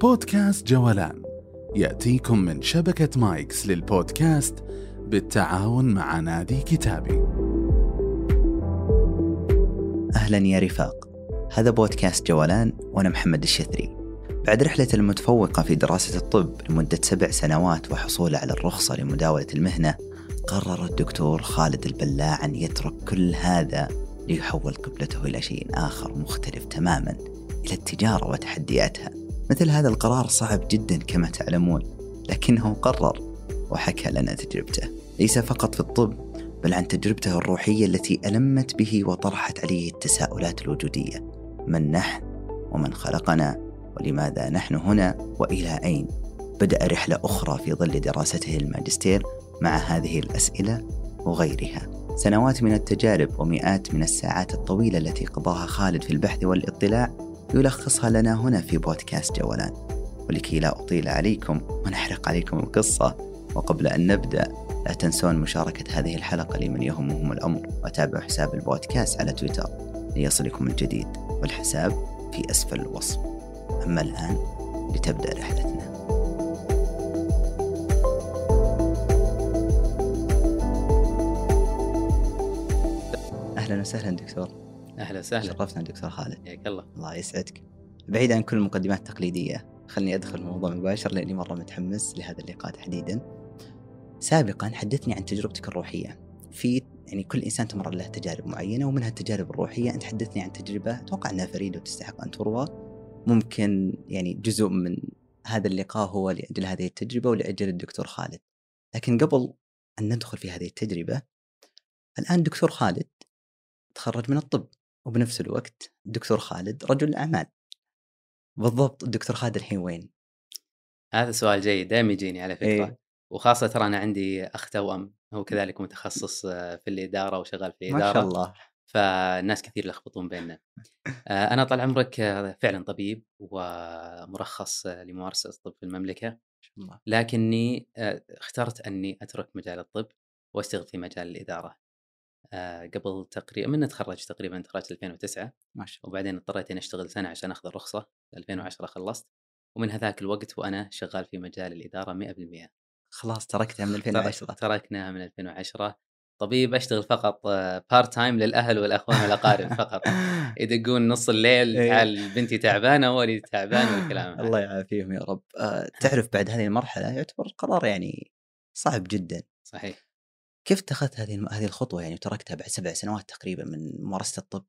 بودكاست جولان يأتيكم من شبكة مايكس للبودكاست بالتعاون مع نادي كتابي. أهلا يا رفاق. هذا بودكاست جولان وأنا محمد الشثري. بعد رحلة المتفوقة في دراسة الطب لمدة سبع سنوات وحصوله على الرخصة لمداولة المهنة قرر الدكتور خالد البلاع أن يترك كل هذا ليحول قبلته إلى شيء آخر مختلف تماما إلى التجارة وتحدياتها. مثل هذا القرار صعب جدا كما تعلمون لكنه قرر وحكى لنا تجربته. ليس فقط في الطب بل عن تجربته الروحية التي ألمت به وطرحت عليه التساؤلات الوجودية. من نحن ومن خلقنا ولماذا نحن هنا وإلى أين؟ بدأ رحلة أخرى في ظل دراسته الماجستير مع هذه الأسئلة وغيرها. سنوات من التجارب ومئات من الساعات الطويلة التي قضاها خالد في البحث والاطلاع يلخصها لنا هنا في بودكاست جولان ولكي لا أطيل عليكم ونحرق عليكم القصة. وقبل أن نبدأ لا تنسون مشاركة هذه الحلقة لمن يهمهم الأمر. وتابعوا حساب البودكاست على تويتر ليصلكم الجديد. والحساب في أسفل الوصف. أما الآن لتبدأ رحلتنا. أهلا وسهلا دكتور. أهلا وسهلا. شرفتنا دكتور خالد. حياك الله. الله يسعدك. بعيد عن كل المقدمات التقليدية خلني أدخل في الموضوع مباشر لأني مرة متحمس لهذا اللقاء تحديدا. سابقا حدثني عن تجربتك الروحية. في يعني كل إنسان تمر له تجارب معينة ومنها التجارب الروحية أنت حدثني عن تجربة أتوقع أنها فريدة وتستحق أن تروى. ممكن يعني جزء من هذا اللقاء هو لأجل هذه التجربة ولأجل الدكتور خالد. لكن قبل أن ندخل في هذه التجربة الآن دكتور خالد تخرج من الطب. وبنفس الوقت الدكتور خالد رجل أعمال بالضبط الدكتور خالد الحين وين؟ هذا سؤال جيد دائما يجيني على فكرة. إيه. وخاصة ترى أنا عندي اخ توأم هو كذلك متخصص في الإدارة وشغال في ما الاداره شاء الله. فالناس كثير يلخبطون بيننا. آه، أنا طال عمرك فعلا طبيب ومرخص لممارسة الطب في ما الله. لكني آه، اخترت أني أترك مجال الطب وأشتغل في مجال الإدارة. آه، قبل تقريبا من تخرجت تقريبا تخرجت 2009 ما شاء الله. وبعدين اضطريت إني أشتغل سنة عشان أخذ الرخصة 2010 خلصت ومن هذاك الوقت وأنا شغال في مجال الإدارة 100% خلاص تركتها من 2010 تركناها من 2010 طبيب أشتغل فقط part time للأهل والأخوان والأقارب فقط. يدقون نص الليل إيه. تعال بنتي تعبانة ولدي تعبان والكلام. الله يعافيهم يا رب. آه، تعرف بعد هذه المرحلة يعتبر قرار يعني صعب جدا. صحيح. كيف اتخذت هذه هذه الخطوة يعني وتركتها بعد سبع سنوات تقريبا من ممارسة الطب؟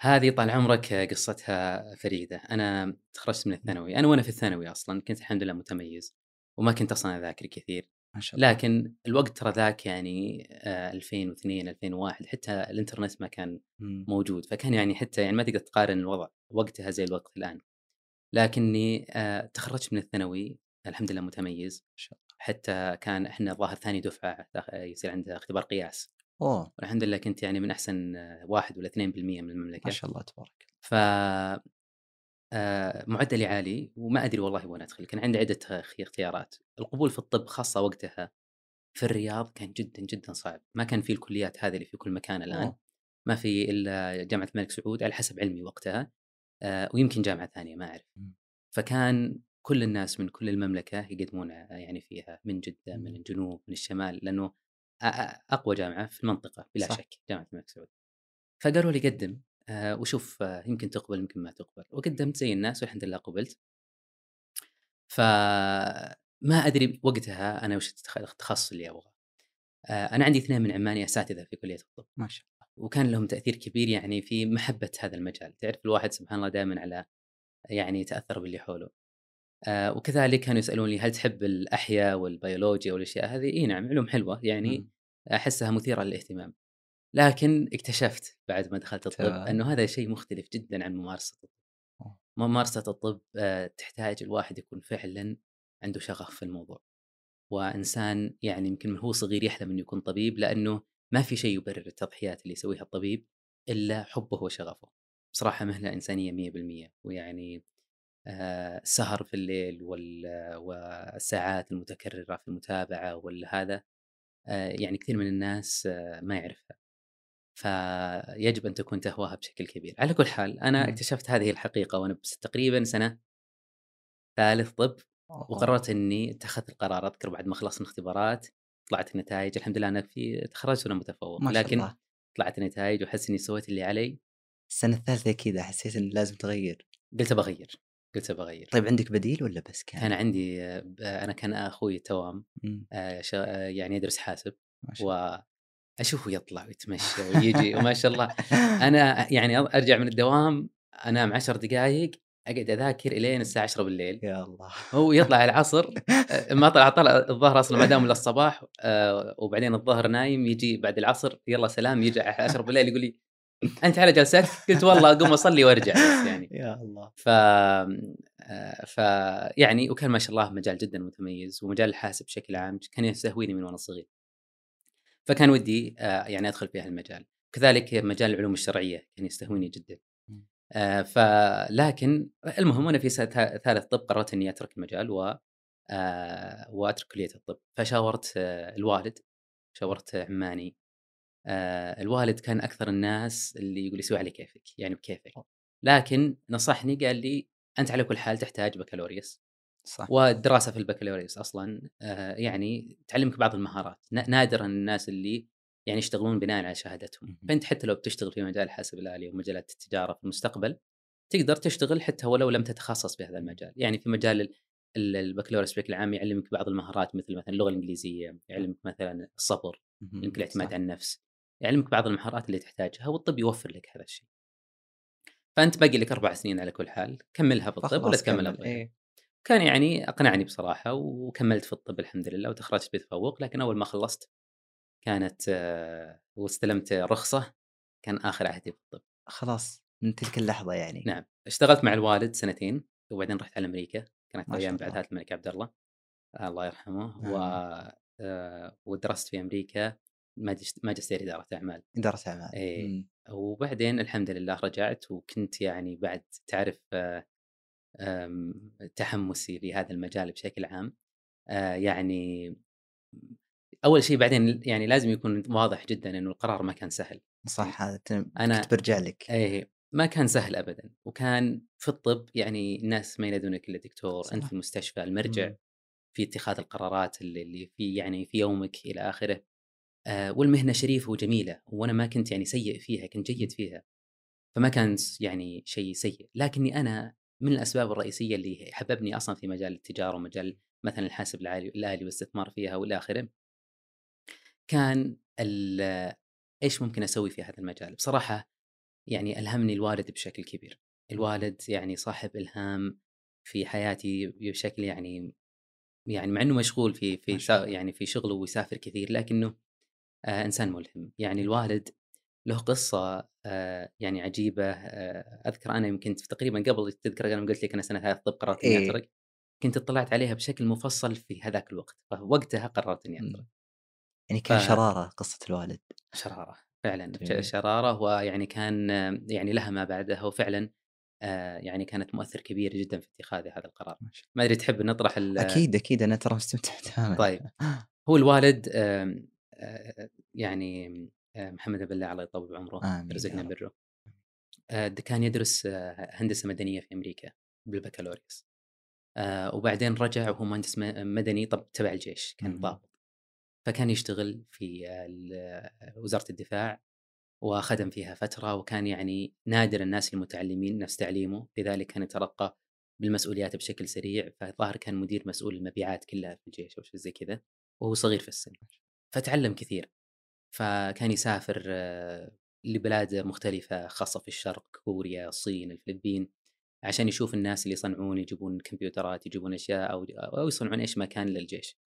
هذه طال عمرك قصتها فريدة. أنا تخرجت من الثانوي. أنا وأنا في الثانوي أصلا كنت الحمد لله متميز وما كنت أصلا اذاكر كثير. ما شاء الله. لكن الوقت ترى ذاك يعني آه، 2002 2001 حتى الإنترنت ما كان. موجود. فكان يعني حتى يعني ما تقدر تقارن الوضع وقتها زي الوقت الآن. لكني آه، تخرجت من الثانوي الحمد لله متميز. ما شاء حتى كان إحنا الظاهر ثاني دفعة يصير عندها اختبار قياس. أوه. والحمد لله كنت يعني من أحسن آه، واحد ولا 2% من المملكة. ما شاء الله تبارك. ف آه، معدلي عالي وما أدري والله وين أدخل. كان عندي عدة اخ- اختيارات. القبول في الطب خاصة وقتها في الرياض كان جدا جدا صعب. ما كان في الكليات هذه اللي في كل مكان الآن. أوه. ما في إلا جامعة الملك سعود على حسب علمي وقتها آه، ويمكن جامعة ثانية ما أعرف. فكان كل الناس من كل المملكة يقدمون آه، يعني فيها من جدة من. الجنوب من الشمال لأنه أ- أ- أقوى جامعة في المنطقة بلا صح. شك جامعة الملك سعود. فقالوا لي قدم آه، وشوف آه، يمكن تقبل يمكن ما تقبل. وقدمت زي الناس والحمد لله قبلت. فما أدري وقتها أنا وش التخ- التخصص اللي أبغاه. آه، أنا عندي اثنين من عماني أساتذة في كلية الطب. ما شاء الله. وكان لهم تأثير كبير يعني في محبة هذا المجال. تعرف الواحد سبحان الله دائما على يعني يتأثر باللي حوله. آه، وكذلك كانوا يسالوني هل تحب الأحياء والبيولوجيا والأشياء هذه إي نعم علوم حلوة يعني. أحسها مثيرة للاهتمام لكن اكتشفت بعد ما دخلت الطب تمام. أنه هذا شيء مختلف جدا عن ممارسة الطب. ممارسة الطب آه، تحتاج الواحد يكون فعلا عنده شغف في الموضوع وإنسان يعني يمكن من هو صغير يحلم إنه يكون طبيب لأنه ما في شيء يبرر التضحيات اللي يسويها الطبيب إلا حبه وشغفه بصراحة مهنة إنسانية 100% ويعني السهر في الليل وال- والساعات المتكررة في المتابعة وهذا يعني كثير من الناس آه، ما يعرفها. فيجب أن تكون تهواها بشكل كبير. على كل حال مم. اكتشفت هذه الحقيقة وأنا بس تقريبا سنة ثالث طب. وقررت إني اتخذت القرار أذكر بعد ما خلصنا اختبارات طلعت النتائج الحمد لله أنا في تخرجت وأنا متفوق. ما شاء لكن الله. طلعت النتائج وأحس إني سويت اللي علي. السنة الثالثة كذا حسيت إن لازم تغير. قلت بغير. قلت بغير طيب عندك بديل ولا بس كان؟ كان عندي آه، ب- أنا كان أخوي توأم مم. آه، آه، يعني يدرس حاسب. وأشوفه يطلع ويتمشى ويجي وما شاء الله أنا يعني أرجع من الدوام أنام عشر دقائق أقعد أذاكر إلين الساعة 10 بالليل يا الله هو يطلع العصر آه، ما طلع طلع الظهر أصلا ما دام إلا الصباح آه، وبعدين الظهر نايم يجي بعد العصر يلا سلام على 10 بالليل يقول لي أنت على جلسات قلت والله أقوم أصلي وأرجع بس يعني. يا الله. ف آه، ف يعني وكان ما شاء الله مجال جدا متميز ومجال الحاسب بشكل عام كان يستهويني من وأنا صغير. فكان ودي آه، يعني أدخل في هالمجال. كذلك مجال العلوم الشرعية كان يستهويني جدا. آه، فلكن المهم وأنا في سنه ثا- ثالث طب قررت إني أترك المجال و وأترك كلية الطب. فشاورت الوالد شاورت عماني آه، الوالد كان أكثر الناس اللي يقول لي سوي على كيفك يعني بكيفك. لكن نصحني قال لي أنت على كل حال تحتاج بكالوريوس صح. والدراسة في البكالوريوس أصلا آه، يعني تعلمك بعض المهارات. نا- نادرا الناس اللي يعني يشتغلون بناء على شهادتهم. فأنت حتى لو بتشتغل في مجال الحاسب الآلي ومجالات التجارة في المستقبل تقدر تشتغل حتى ولو لم تتخصص بهذا المجال. يعني في مجال ال- ال- البكالوريوس بشكل عام يعلمك بعض المهارات مثل مثلا اللغة الإنجليزية يعلمك مثلا الصبر. يمكن الاعتماد. على النفس. يعلمك بعض المهارات اللي تحتاجها والطب يوفر لك هذا الشيء فأنت باقي لك أربع سنين على كل حال كملها في الطب ولا تكملها كمل. إيه. كان يعني أقنعني بصراحة وكملت في الطب الحمد لله وتخرجت بتفوق لكن أول ما خلصت كانت آه، واستلمت رخصة كان آخر عهدي في الطب خلاص من تلك اللحظة يعني نعم اشتغلت مع الوالد سنتين وبعدين رحت على أمريكا كانت أيام. بعثات الملك عبد الله الله يرحمه و آمين. آه، ودرست في أمريكا ماجستير إدارة أعمال إدارة أعمال إيه. مم. وبعدين الحمد لله رجعت وكنت يعني بعد تعرف آه، تحمسي لهذا المجال بشكل عام آه، يعني أول شيء بعدين يعني لازم يكون واضح جدا إنه القرار ما كان سهل صح هذا أنا- كنت برجع لك إيه ما كان سهل ابدا وكان في الطب يعني الناس ما ينادونك إلا دكتور صح. انت في المستشفى المرجع مم. في اتخاذ القرارات اللي, اللي في يعني في يومك إلى آخره والمهنة شريفة وجميلة وأنا ما كنت يعني سيء فيها كنت جيد فيها فما كان يعني شيء سيء. لكني أنا من الأسباب الرئيسية اللي حببني أصلا في مجال التجارة ومجال مثلا الحاسب العالي الالي والاستثمار فيها وإلى آخره. كان ال- إيش ممكن أسوي في هذا المجال؟ بصراحة يعني ألهمني الوالد بشكل كبير. الوالد يعني صاحب إلهام في حياتي بشكل يعني يعني مع إنه مشغول في في. يعني في شغله ويسافر كثير لكنه آه إنسان ملهم يعني الوالد له قصة آه يعني عجيبة آه أذكر أنا يمكن تقريبا قبل تذكر أنا قلت لك أنا سنة ثالث طب قررت إني إيه. أترك كنت اطلعت عليها بشكل مفصل في هذاك الوقت فوقتها قررت إني أترك مم. يعني كان ف- شرارة قصة الوالد شرارة فعلا جميل. شرارة ويعني كان آه، يعني لها ما بعدها وفعلا آه، يعني كانت مؤثر كبير جدا في اتخاذ هذا القرار ما أدري تحب نطرح ال- الله. أكيد أكيد أنا ترى مستمتع تماما طيب هو الوالد آه، يعني آه، محمد بن الله الله يطول عمره آمين رب. بره. آه، كان يدرس آه، هندسة مدنية في أمريكا بالبكالوريوس. آه، وبعدين رجع وهو مهندس مدني طب تبع الجيش كان. ضابط. فكان يشتغل في وزارة الدفاع وخدم فيها فترة وكان يعني نادر الناس المتعلمين نفس تعليمه. لذلك كان يترقى بالمسؤوليات بشكل سريع. فالظاهر كان مدير مسؤول المبيعات كلها في الجيش أو شيء زي كذا وهو صغير في السن. فتعلم كثير فكان يسافر آه، لبلاد مختلفة خاصة في الشرق كوريا الصين الفلبين عشان يشوف الناس اللي يصنعون يجيبون كمبيوترات يجيبون أشياء أو, أو يصنعون إيش ما كان للجيش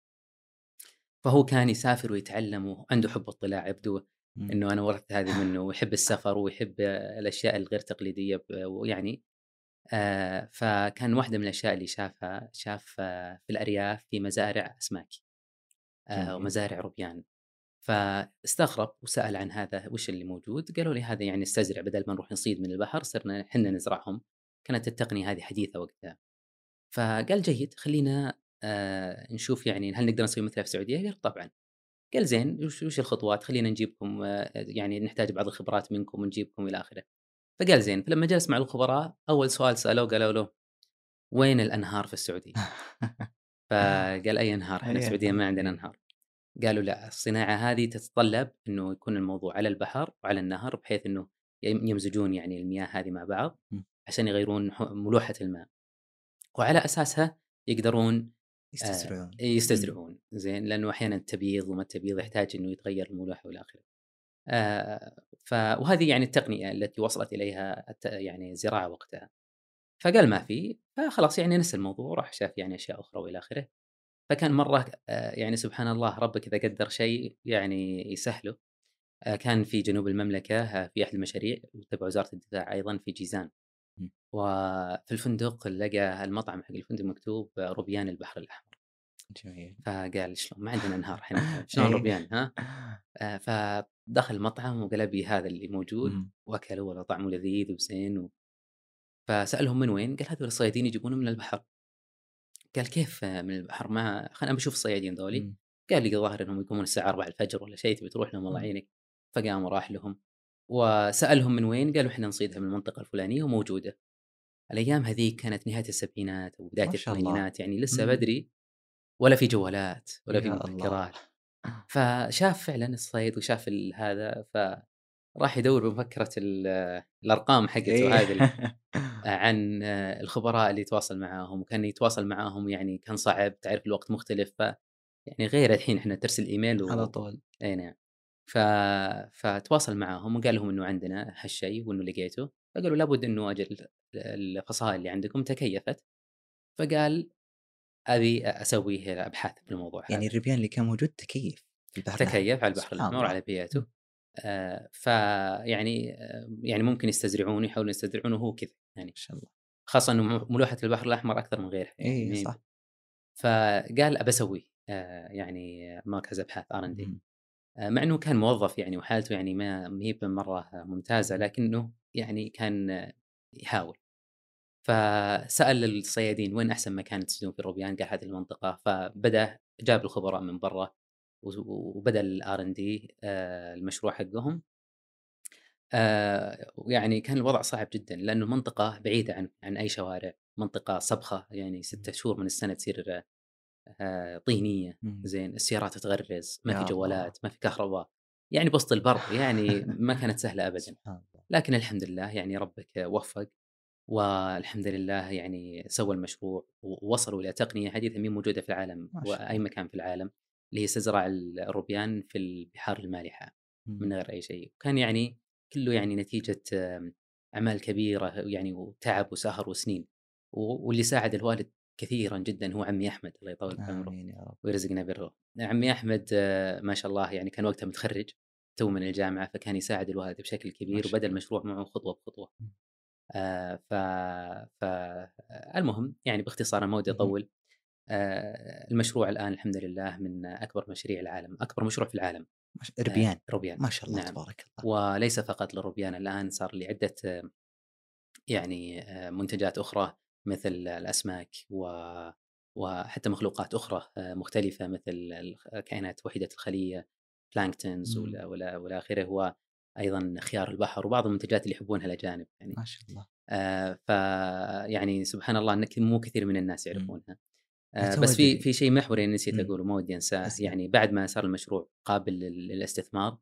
فهو كان يسافر ويتعلم وعنده حب اطلاع يبدو. إنه أنا ورثت هذه منه ويحب السفر ويحب الأشياء الغير تقليدية ويعني آه فكان واحدة من الأشياء اللي شافها شاف آه في الأرياف في مزارع أسماك. ومزارع روبيان فاستغرب وسأل عن هذا وش اللي موجود قالوا لي هذا يعني استزرع بدل ما نروح نصيد من البحر صرنا إحنا نزرعهم كانت التقنية هذه حديثة وقتها فقال جيد خلينا آه نشوف يعني هل نقدر نسوي مثلها في السعودية؟ قال طبعا قال زين وش, وش الخطوات؟ خلينا نجيبكم آه يعني نحتاج بعض الخبرات منكم ونجيبكم إلى آخره. فقال زين فلما جلس مع الخبراء أول سؤال سألوه قالوا له وين الأنهار في السعودية؟ فقال أي أنهار؟ إحنا السعودية ما؟ عندنا. أنهار. قالوا لا الصناعة هذه تتطلب إنه يكون الموضوع على البحر وعلى النهر بحيث إنه يم- يمزجون يعني المياه هذه مع بعض. عشان يغيرون ملوحة الماء. وعلى أساسها يقدرون يستزرعون آه، يستزرعون زين لأنه أحيانا التبييض وما التبييض يحتاج إنه يتغير الملوحة وإلى آخره. آه، ف وهذه يعني التقنية التي وصلت إليها الت... يعني الزراعه وقتها. فقال ما في فخلاص يعني نسى الموضوع وراح شاف يعني أشياء أخرى وإلى آخره. فكان مرة آه، يعني سبحان الله ربك إذا قدر شيء يعني يسهله. آه، كان في جنوب المملكة آه، في أحد المشاريع تبع وزارة الدفاع أيضا في جيزان. وفي الفندق لقى المطعم حق الفندق مكتوب روبيان البحر الأحمر. جميل فقال شلون ما عندنا انهار إحنا شلون إيه. روبيان ها؟ فدخل المطعم وقال أبي هذا اللي موجود. وأكلوا والله طعمه لذيذ وزين. فسألهم من وين؟ قال هذول الصيادين يجيبونه من البحر. قال كيف من البحر ما خلينا بشوف الصيادين ذولي. قال لي ظاهر إنهم يقومون الساعة 4 الفجر ولا شيء تبي تروح لهم الله. يعينك فقام وراح لهم وسألهم من وين؟ قالوا إحنا نصيدها من المنطقة الفلانية وموجودة. الأيام هذيك كانت نهاية السبعينات وبدايه. الثمانينات يعني لسه مم. بدري ولا في جوالات ولا في. مذكرات فشاف فعلا الصيد وشاف هذا فراح يدور بمفكره ال- الأرقام حقته إيه. هذه ال- عن الخبراء اللي يتواصل معاهم وكان يتواصل معاهم يعني كان صعب تعرف الوقت مختلف ف يعني غير الحين إحنا ترسل إيميل و... على طول. إي نعم. ف... فتواصل معاهم وقال لهم إنه عندنا هالشيء وإنه لقيته. فقالوا لابد إنه أجل الفصائل اللي عندكم تكيفت. فقال أبي أسوي ابحاث في الموضوع هذا. يعني الربيان اللي كان موجود تكيف في البحر. تكيف على البحر الأحمر. وعلى بيئته. آه فيعني آه يعني ممكن يستزرعون يحاولون يستزرعون وهو كذا يعني. ما شاء الله. خاصة إنه ملوحة البحر الأحمر أكثر من غيرها يعني اي صح. فقال أبى أسوي آه يعني مركز أبحاث ار ان دي. مع إنه كان موظف يعني وحالته يعني ما هي مره ممتازة لكنه يعني كان آه، يحاول. فسأل الصيادين وين أحسن مكان تسجدون في الروبيان؟ قال هذه المنطقة. فبدأ جاب الخبراء من برا وبدا الآر إن دي المشروع حقهم آه، ويعني كان الوضع صعب جدا لأنه منطقة بعيدة عن عن أي شوارع منطقة صبخة يعني ستة شهور من السنة تصير آه، طينية. زين السيارات تغرز ما في. جوالات ما في كهرباء يعني بوسط البر يعني ما كانت سهلة ابدا لكن الحمد لله يعني ربك وفق والحمد لله يعني سوى المشروع ووصلوا إلى تقنية حديثة مين موجودة في العالم. وأي مكان في العالم اللي هي تزرع الروبيان في البحار المالحة. من غير أي شيء وكان يعني كله يعني نتيجة آم، أعمال كبيرة يعني وتعب وسهر وسنين واللي ساعد الوالد كثيرا جدا هو عمي أحمد الله يطول في عمره آمين يا رب ويرزقنا بره عمي أحمد آه، ما شاء الله يعني كان وقتها متخرج تو من الجامعة فكان يساعد الوالد بشكل كبير وبدا. المشروع معه خطوة بخطوة مم. آه ف... ف المهم يعني باختصار ما ودي. أطول المشروع الآن الحمد لله من أكبر مشاريع العالم أكبر مشروع في العالم شاء- ربيان آه روبيان. ما شاء الله نعم. تبارك الله. وليس فقط للروبيان الآن صار لعدة آه، يعني آه، منتجات أخرى مثل الأسماك و وحتى مخلوقات أخرى آه، مختلفة مثل الكائنات وحيده الخلية بلانكتونز. ولا ولا ولا آخره وأيضا خيار البحر وبعض المنتجات اللي يحبونها الأجانب يعني. ما شاء الله. آه ف يعني سبحان الله إنك مو كثير من الناس يعرفونها. آه بس في. في شيء محوري نسيت. أقوله ما ودي أنساه. يعني بعد ما صار المشروع قابل لل- للاستثمار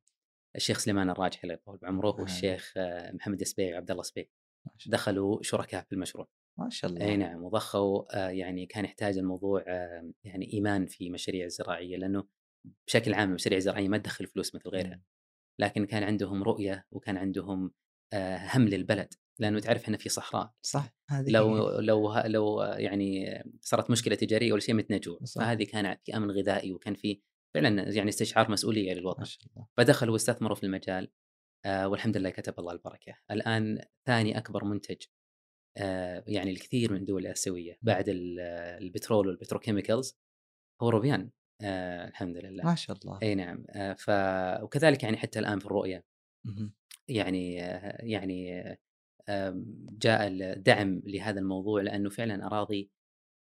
الشيخ سليمان الراجحي الله يطول بعمره آه. والشيخ آه، محمد السبيع وعبد الله السبيع ما شاء الله. دخلوا شركاء في المشروع ما شاء الله أي نعم وضخوا آه، يعني كان يحتاج الموضوع آه، يعني إيمان في مشاريع الزراعية لأنه بشكل عام المشاريع الزراعيه ما تدخل فلوس مثل غيرها. لكن كان عندهم رؤية وكان عندهم آه، هم للبلد لأنه تعرف إحنا في صحراء. صح هذه لو. لو لو يعني صارت مشكلة تجارية ولا شيء متنا جوع صح. فهذه كان في أمن غذائي وكان في فعلا يعني استشعار مسؤولية للوطن. فدخلوا واستثمروا في المجال آه، والحمد لله كتب الله البركة. الآن ثاني أكبر منتج آه، يعني الكثير من الدول الآسيوية بعد ال- البترول والبتروكيميكالز هو روبيان. آه، الحمد لله. ما شاء الله. أي نعم. آه، ف وكذلك يعني حتى الآن في الرؤية. يعني آه، يعني جاء الدعم لهذا الموضوع لأنه فعلا أراضي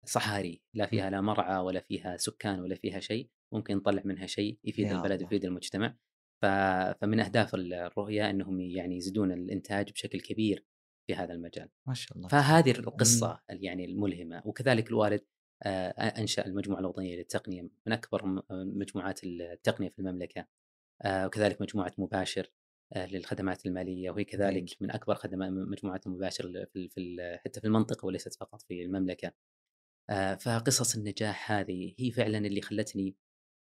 صحاري لا فيها لا مرعى ولا فيها سكان ولا فيها شيء ممكن نطلع منها شيء يفيد البلد. ويفيد المجتمع. فمن أهداف الرؤية أنهم يعني يزيدون الإنتاج بشكل كبير في هذا المجال. ما شاء الله فهذه القصة يعني الملهمة. وكذلك الوالد آه، أنشأ المجموعة الوطنية للتقنية من أكبر مجموعات التقنية في المملكة. آه، وكذلك مجموعة مباشر. للخدمات المالية وهي كذلك جميل. من أكبر خدمات مجموعات المباشر في في حتى في المنطقة وليست فقط في المملكة آه، فقصص النجاح هذه هي فعلا اللي خلتني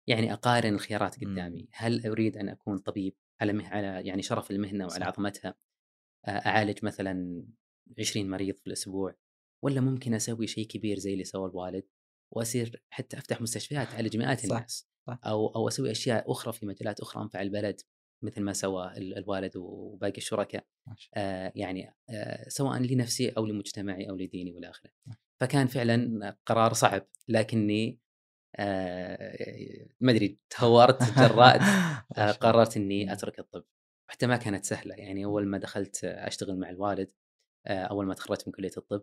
يعني أقارن الخيارات مم. قدامي هل أريد أن أكون طبيب على مه... على يعني شرف المهنة وعلى صح. عظمتها آه، أعالج مثلا 20 مريض في الأسبوع ولا ممكن أسوي شيء كبير زي اللي سوى الوالد وأصير حتى أفتح مستشفيات تعالج مئات صح، الناس صح. أو أو أسوي أشياء أخرى في مجالات أخرى أنفع البلد مثل ما سوى ال- الوالد وباقي الشركاء آه، يعني آه، سواء لنفسي أو لمجتمعي أو لديني والى آخره. نعم. فكان فعلا قرار صعب لكني آه، ما أدري تهورت ما آه،. قررت إني مم. أترك الطب. حتى ما كانت سهلة يعني أول ما دخلت أشتغل مع الوالد آه، أول ما تخرجت من كلية الطب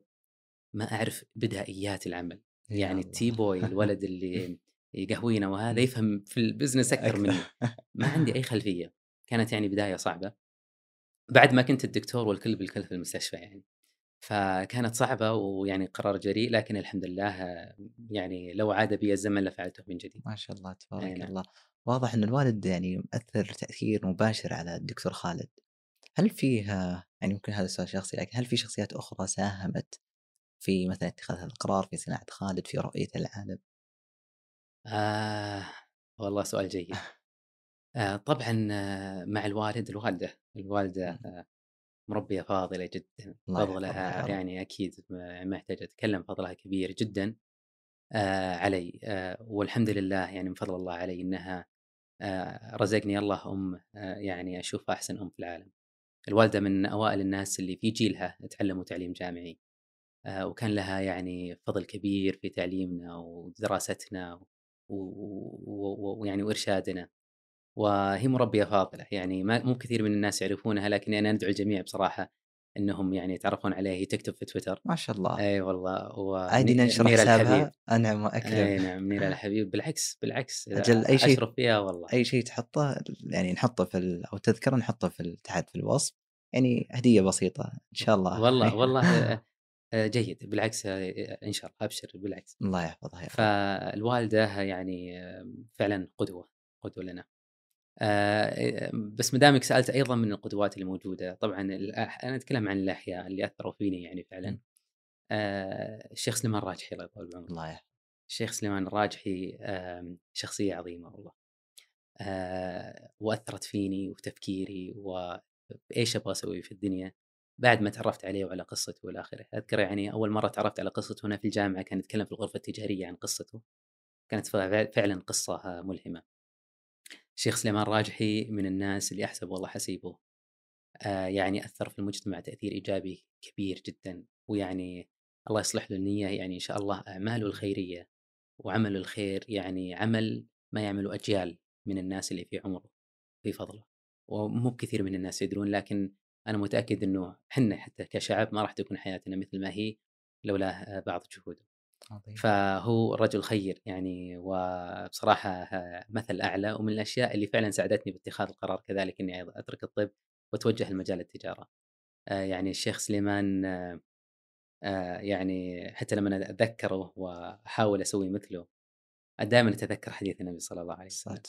ما أعرف بدائيات العمل يعني. ال tea boy الولد اللي يقهوينا وهذا. يفهم في ال business أكثر مني ما عندي أي خلفية كانت يعني بداية صعبة. بعد ما كنت الدكتور والكل بالكل في المستشفى يعني. فكانت صعبة ويعني قرار جريء لكن الحمد لله يعني لو عاد بي الزمن لفعلته من جديد. ما شاء الله تبارك نعم. الله. واضح إن الوالد يعني مؤثر تأثير مباشر على الدكتور خالد. هل فيه يعني ممكن هذا سؤال شخصي لكن هل في شخصيات أخرى ساهمت في مثلا اتخاذ هذا القرار في صناعة خالد في رؤية العالم؟ آه والله سؤال جيد. آه طبعا آه، مع الوالد الوالدة الوالدة مم. آه، مربية فاضلة جدا الله يحفظها يا فضلها رب. يعني أكيد ما ما احتاج أتكلم فضلها كبير جدا علي والحمد لله يعني من فضل الله علي إنها آه رزقني الله أم آه يعني اشوفها أحسن أم في العالم. الوالدة من أوائل الناس اللي في جيلها تعلموا تعليم جامعي وكان لها يعني فضل كبير في تعليمنا ودراستنا و- و- و- ويعني وإرشادنا. وهي مربية فاضله يعني ما مو كثير من الناس يعرفونها لكن أنا أدعو الجميع بصراحة إنهم يعني يتعرفون عليها. هي تكتب في تويتر. ما شاء الله. أي والله. و عادي ننشر حسابها أنعم أي واكرم نعم منيرة الحبيب. بالعكس بالعكس. إذا أجل أي شيء- أشرف فيها والله. أي شيء تحطه يعني نحطه في ال... أو تذكرة نحطه في تحت في الوصف. يعني هدية بسيطة إن شاء الله. والله والله آه، آه، جيد. بالعكس آه، إن شاء الله. أبشر بالعكس. الله يحفظها فالوالدة يعني آه، فعلا قدوة قدوة لنا. آه، بس ما دامك سألت أيضا من القدوات اللي موجوده طبعا الأح- أنا أتكلم عن الأحياء اللي أثروا فيني يعني فعلا. آه، الشيخ سليمان راجحي الله يطول بعمره. الله يحفظ الشيخ سليمان الراجحي آم، شخصية عظيمة والله. آه، وأثرت فيني وفي تفكيري وإيش أبغى أسوي في الدنيا بعد ما تعرفت عليه وعلى قصته والى آخره. أذكر يعني أول مرة تعرفت على قصته هنا في الجامعة كان يتكلم في الغرفة التجارية عن قصته. كانت فع- فعلا قصة آه، ملهمة. الشيخ سليمان راجحي من الناس اللي احسب والله حسيبه آه، يعني أثر في المجتمع تأثير إيجابي كبير جدا ويعني الله يصلح له النية يعني إن شاء الله اعماله الخيرية وعمل الخير يعني عمل ما يعمله أجيال من الناس اللي في عمره في فضله ومو بكثير من الناس يدرون لكن أنا متأكد إنه إحنا حتى كشعب ما راح تكون حياتنا مثل ما هي لولا آه، بعض جهوده فهو رجل خير يعني وبصراحة آه، مثل أعلى ومن الأشياء اللي فعلا ساعدتني باتخاذ القرار كذلك إني أيضاً أترك الطب وأتوجه لمجال التجارة. آه، يعني الشيخ سليمان آه، يعني حتى لما أنا أتذكره وأحاول أسوي مثله دائما أتذكر حديث النبي صلى الله عليه وسلم.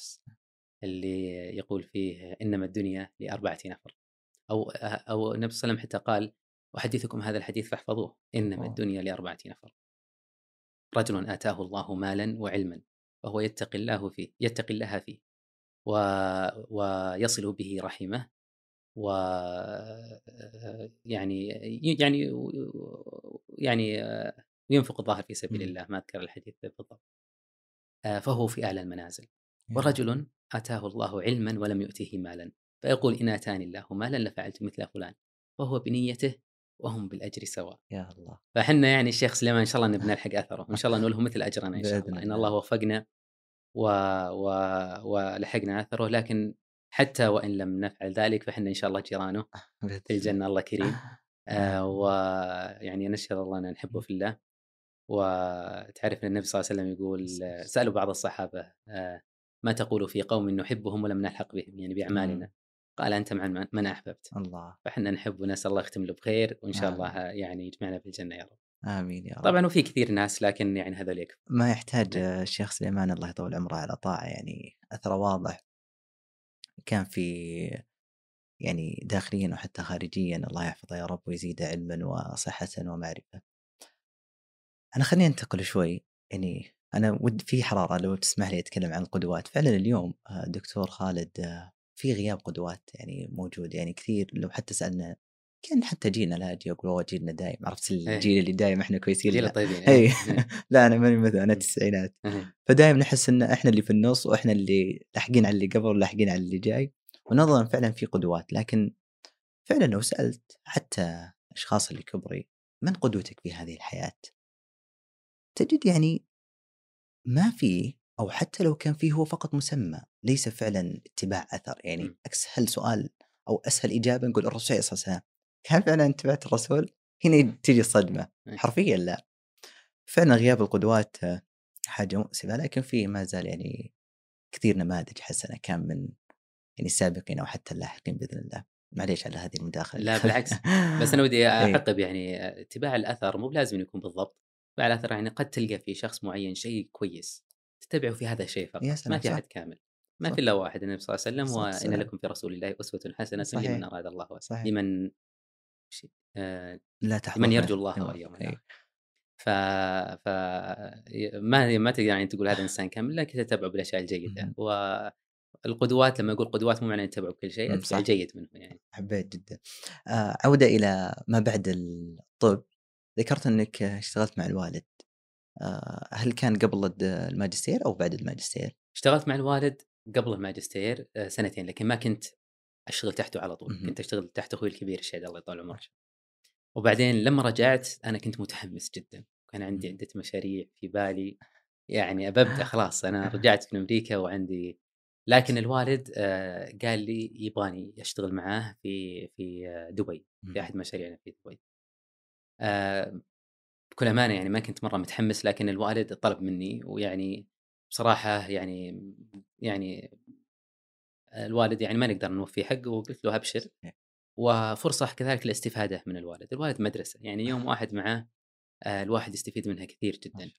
اللي يقول فيه إنما الدنيا لأربعة نفر أو أو النبي صلى الله عليه وسلم حتى قال أحدثكم هذا الحديث فاحفظوه إنما أوه. الدنيا لأربعة نفر رجل آتاه الله مالا وعلما وهو يتقي الله فيه يتقي الله فيه و... ويصل به رحمه و يعني يعني يعني ينفق الظاهر في سبيل. الله ما أذكر الحديث بالضبط. آه، فهو في أعلى المنازل. ورجل آتاه الله علما ولم يؤته مالا فيقول إن آتاني الله مالا لفعلت مثل فلان فهو بنيته وهم بالأجر سواء. يا الله. فإحنا يعني الشيخ سليمان إن شاء الله نبي نلحق أثره. وان شاء الله نوله مثل أجرنا إن شاء الله. إن الله. وفقنا و... و... ولحقنا أثره. لكن حتى وإن لم نفعل ذلك فإحنا إن شاء الله جيرانه في الجنة. الله. كريم. آه. ويعني نشهد الله أن نحبه في الله. وتعرف أن النبي صلى الله عليه وسلم يقول سألوا بعض الصحابة آه ما تقول في قوم نحبهم ولم نلحق بهم؟ يعني بأعمالنا. قال أنت مع من- أحببت. الله. فإحنا نحب ونسأل الله يختم له بخير وإن شاء آمين. الله يعني يجمعنا في الجنة يا رب. آمين يا رب. طبعا وفي كثير ناس لكن يعني هذول يكفي. ما يحتاج آه، الشيخ سليمان الله يطول عمره على طاعة. يعني أثره واضح. كان في يعني داخليا وحتى خارجيا الله يحفظه يا رب ويزيده علما وصحة ومعرفة. أنا خليني أنتقل شوي. يعني أنا ود في حرارة لو تسمح لي أتكلم عن القدوات، فعلا اليوم آه، دكتور خالد آه، في غياب قدوات يعني موجود يعني كثير لو حتى سألنا كان حتى جيلنا لا أجي أقول والله جيلنا دايم عرفت الجيل اللي دايم إحنا كويسين جيل لا. الطيبين إي إيه. لا أنا ماني مثل أنا التسعينات إيه. فدائما نحس إن إحنا اللي في النص وإحنا اللي لاحقين على اللي قبل ولاحقين على اللي جاي ونظرا فعلا في قدوات لكن فعلا لو سألت حتى الأشخاص اللي كبري من قدوتك في هذه الحياة؟ تجد يعني ما في أو حتى لو كان فيه هو فقط مسمى ليس فعلا اتباع أثر يعني م. أسهل سؤال أو أسهل إجابة نقول الرسول صلى الله عليه وسلم هل فعلا اتبعت الرسول؟ هنا تجي الصدمة إيه. حرفيا لا فعلا غياب القدوات آه، حاجة مؤسفة لكن في ما زال يعني كثير نماذج حسنة كان من يعني السابقين أو حتى اللاحقين بإذن الله معليش على هذه المداخلة لا بالعكس بس أنا ودي إيه. اعقب يعني اتباع الأثر مو بلازم يكون بالضبط اتباع الأثر يعني قد تلقى في شخص معين شيء كويس تتبعه في هذا الشيء فقط ما في. أحد كامل ما صح. في إلا واحد النبي صلى الله عليه وسلم وإن. لكم في رسول الله أسوة حسنة صحيح. لمن أراد الله صحيح. لمن آه، لا تحضر لمن يرجو الله واليوم. ف ف ما ما تقدر يعني تقول هذا إنسان كامل لكن تتبعه بالأشياء الجيدة. والقدوات لما أقول قدوات مو معنى تتبعه بكل شيء اتبع صح. الجيد منه يعني حبيت جدا آه عودة إلى ما بعد الطب ذكرت إنك اشتغلت مع الوالد هل كان قبل الماجستير أو بعد الماجستير؟ اشتغلت مع الوالد قبل الماجستير آه، سنتين لكن ما كنت أشتغل تحته على طول. كنت أشتغل تحت أخوي الكبير الشهيد الله يطول عمره. وبعدين لما رجعت أنا كنت متحمس جدا. كان عندي. عدة مشاريع في بالي. يعني ببدا خلاص أنا رجعت من أمريكا وعندي لكن الوالد آه، قال لي يبغاني أشتغل معاه في في آه، دبي في أحد مشاريعنا في دبي. آه، بكل أمانة يعني ما كنت مرة متحمس لكن الوالد طلب مني ويعني بصراحة يعني يعني الوالد يعني ما نقدر نوفي حقه وقلت له أبشر وفرصة كذلك الاستفاده من الوالد، الوالد مدرسة يعني يوم واحد معاه آه، الواحد يستفيد منها كثير جدا.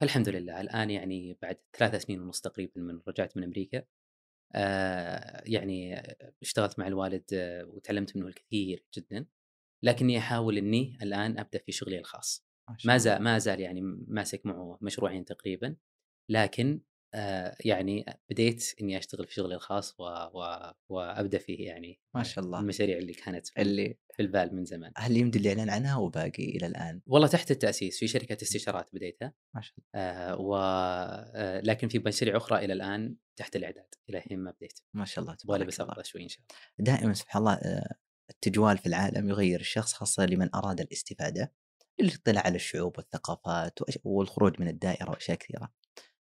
فالحمد لله الآن يعني بعد ثلاثة سنين ونص تقريبا من رجعت من أمريكا آه، يعني اشتغلت مع الوالد آه، وتعلمت منه الكثير جدا لكني أحاول إني الآن أبدأ في شغلي الخاص. ما. زال ما زال يعني ماسك معه مشروعين تقريبا لكن آه، يعني بديت إني أشتغل في شغلي الخاص و... و... وأبدأ فيه يعني ما شاء الله. المشاريع اللي كانت في, اللي في البال من زمان. هل يمدي الإعلان عنها وباقي إلى الآن؟ والله تحت التأسيس في شركة استشارات بديتها ما شاء الله. آه و آه لكن في مشاريع أخرى إلى الآن تحت الإعداد إلى الحين ما بديت. ما شاء الله تبارك بس الله شوي إن شاء الله. دائما سبحان الله آه، التجوال في العالم يغير الشخص خاصة لمن أراد الاستفادة. للاطلاع على الشعوب والثقافات والخروج من الدائرة وأشياء كثيرة.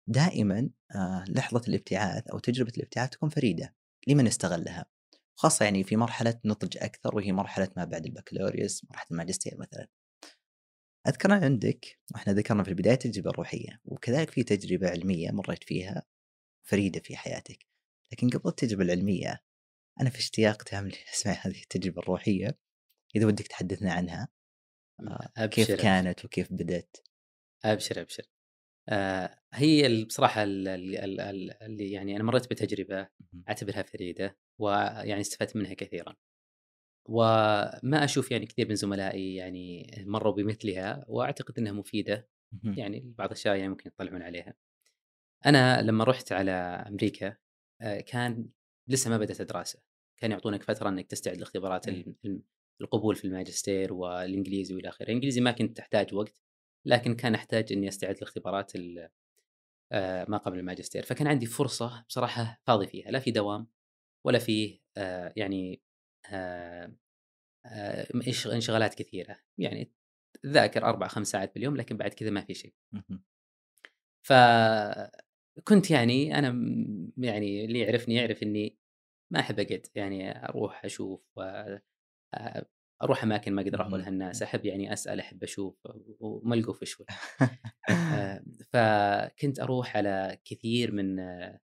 دائما آه، لحظة الابتعاث أو تجربة الابتعاث تكون فريدة لمن استغلها خاصة يعني في مرحلة نضج أكثر وهي مرحلة ما بعد البكالوريوس مرحلة الماجستير مثلا. أذكر عندك وإحنا ذكرنا في البداية التجربة الروحية وكذلك في تجربة علمية مريت فيها فريدة في حياتك لكن قبل التجربة العلمية أنا في اشتياق تامل أسمع هذه التجربة الروحية إذا ودك تحدثنا عنها. آه، أبشر كيف كانت وكيف بدأت؟ أبشر أبشر. آه هي ال- اللي يعني أنا مريت بتجربة أعتبرها فريدة ويعني استفدت منها كثيرا. وما أشوف يعني كثير من زملائي يعني مروا بمثلها وأعتقد إنها مفيدة. مهم. يعني بعض الاشياء يعني ممكن يطلعون عليها. أنا لما رحت على أمريكا آه، كان لسه ما بدأت الدراسة، كان يعطونك فترة إنك تستعد لاختبارات ال- القبول في الماجستير والإنجليزي والى آخره، الإنجليزي ما كنت أحتاج وقت لكن كان أحتاج إني أستعد لاختبارات آه، ما قبل الماجستير، فكان عندي فرصة بصراحة فاضي فيها، لا في دوام ولا فيه آه، يعني آه، إنشغالات كثيرة، يعني ذاكر أربع خمس ساعات باليوم لكن بعد كذا ما في شيء. فكنت يعني أنا يعني اللي يعرفني يعرف إني ما أحب أقعد يعني أروح أشوف أروح أماكن ما أقدر مهم. لها الناس أحب يعني أسأل أحب أشوف وملقوف شوي. آه، فكنت أروح على كثير من آه،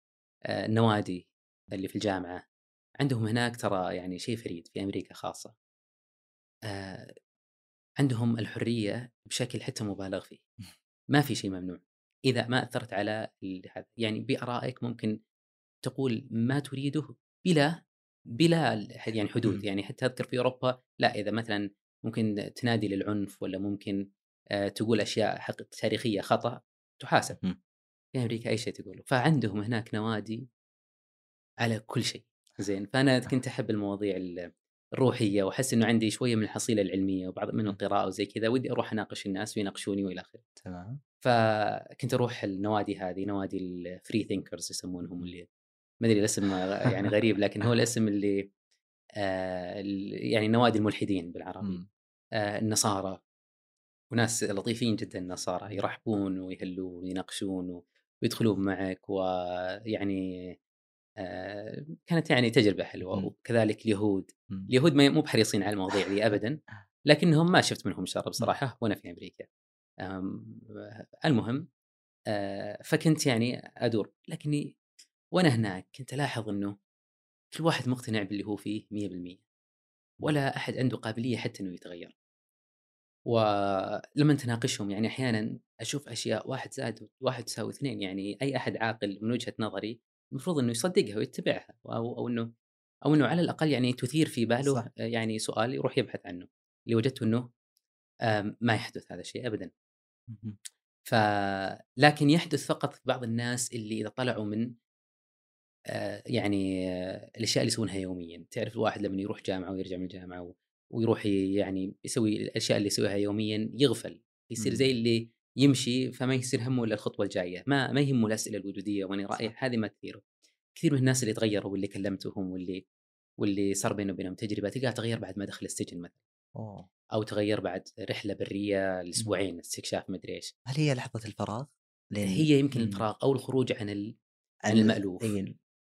آه، النوادي اللي في الجامعة. عندهم هناك ترى يعني شيء فريد في أمريكا خاصة. آه عندهم الحرية بشكل حتى مبالغ فيه. ما في شيء ممنوع. إذا ما أثرت على هذا يعني بآرائك ممكن تقول ما تريده بلا بلا يعني حدود. يعني حتى أذكر في أوروبا لا إذا مثلا ممكن تنادي للعنف ولا ممكن تقول أشياء حق تاريخية خطأ تحاسب. في أمريكا أي شيء تقوله. فعندهم هناك نوادي على كل شيء. زين. فأنا كنت أحب المواضيع الروحية وأحس إنه عندي شوية من الحصيلة العلمية وبعض من القراءة وزي كذا ودي أروح أناقش الناس ويناقشوني وإلى آخره. تمام. فكنت أروح النوادي هذه نوادي ال free thinkers يسمونهم اللي ما أدري الاسم يعني غريب لكن هو الاسم اللي آه يعني نوادي الملحدين بالعربي آه النصارى. وناس لطيفين جدا النصارى يرحبون ويهلون ويناقشون ويدخلون معك ويعني آه كانت يعني تجربة حلوة. وكذلك اليهود. اليهود مو بحريصين على المواضيع ذي ابدا لكنهم ما شفت منهم شر بصراحة وأنا في أمريكا. المهم آه فكنت يعني أدور لكني وأنا هناك كنت ألاحظ إنه كل واحد مقتنع باللي هو فيه 100% ولا أحد عنده قابلية حتى إنه يتغير. ولما تناقشهم يعني أحيانا أشوف أشياء واحد زائد واحد يساوي اثنين يعني أي أحد عاقل من وجهة نظري المفروض إنه يصدقها ويتبعها أو أو إنه أو إنه على الأقل يعني تثير في باله صح. يعني سؤال يروح يبحث عنه. اللي وجدته إنه ما يحدث هذا الشيء ابدا. ف لكن يحدث فقط بعض الناس اللي إذا طلعوا من يعني آه، الأشياء اللي يسوونها يوميا. تعرف الواحد لما يروح جامعة ويرجع من الجامعة ويروح يعني يسوي الأشياء اللي يسويها يوميا يغفل. يصير زي اللي يمشي فما يصير همه إلا الخطوة الجاية. ما ما يهمه الاسئله الوجودية واني رايح هذه ما تثيره. كثير من الناس اللي تغيروا واللي كلمتهم واللي واللي صار بينه وبينهم تجربة تلقاه تغير بعد ما دخل السجن مثلا. أوه. أو تغير بعد رحلة برية لأسبوعين استكشاف مدري إيش. هل هي لحظة الفراغ؟ هي يمكن الفراغ أو الخروج عن ال... عن المألوف.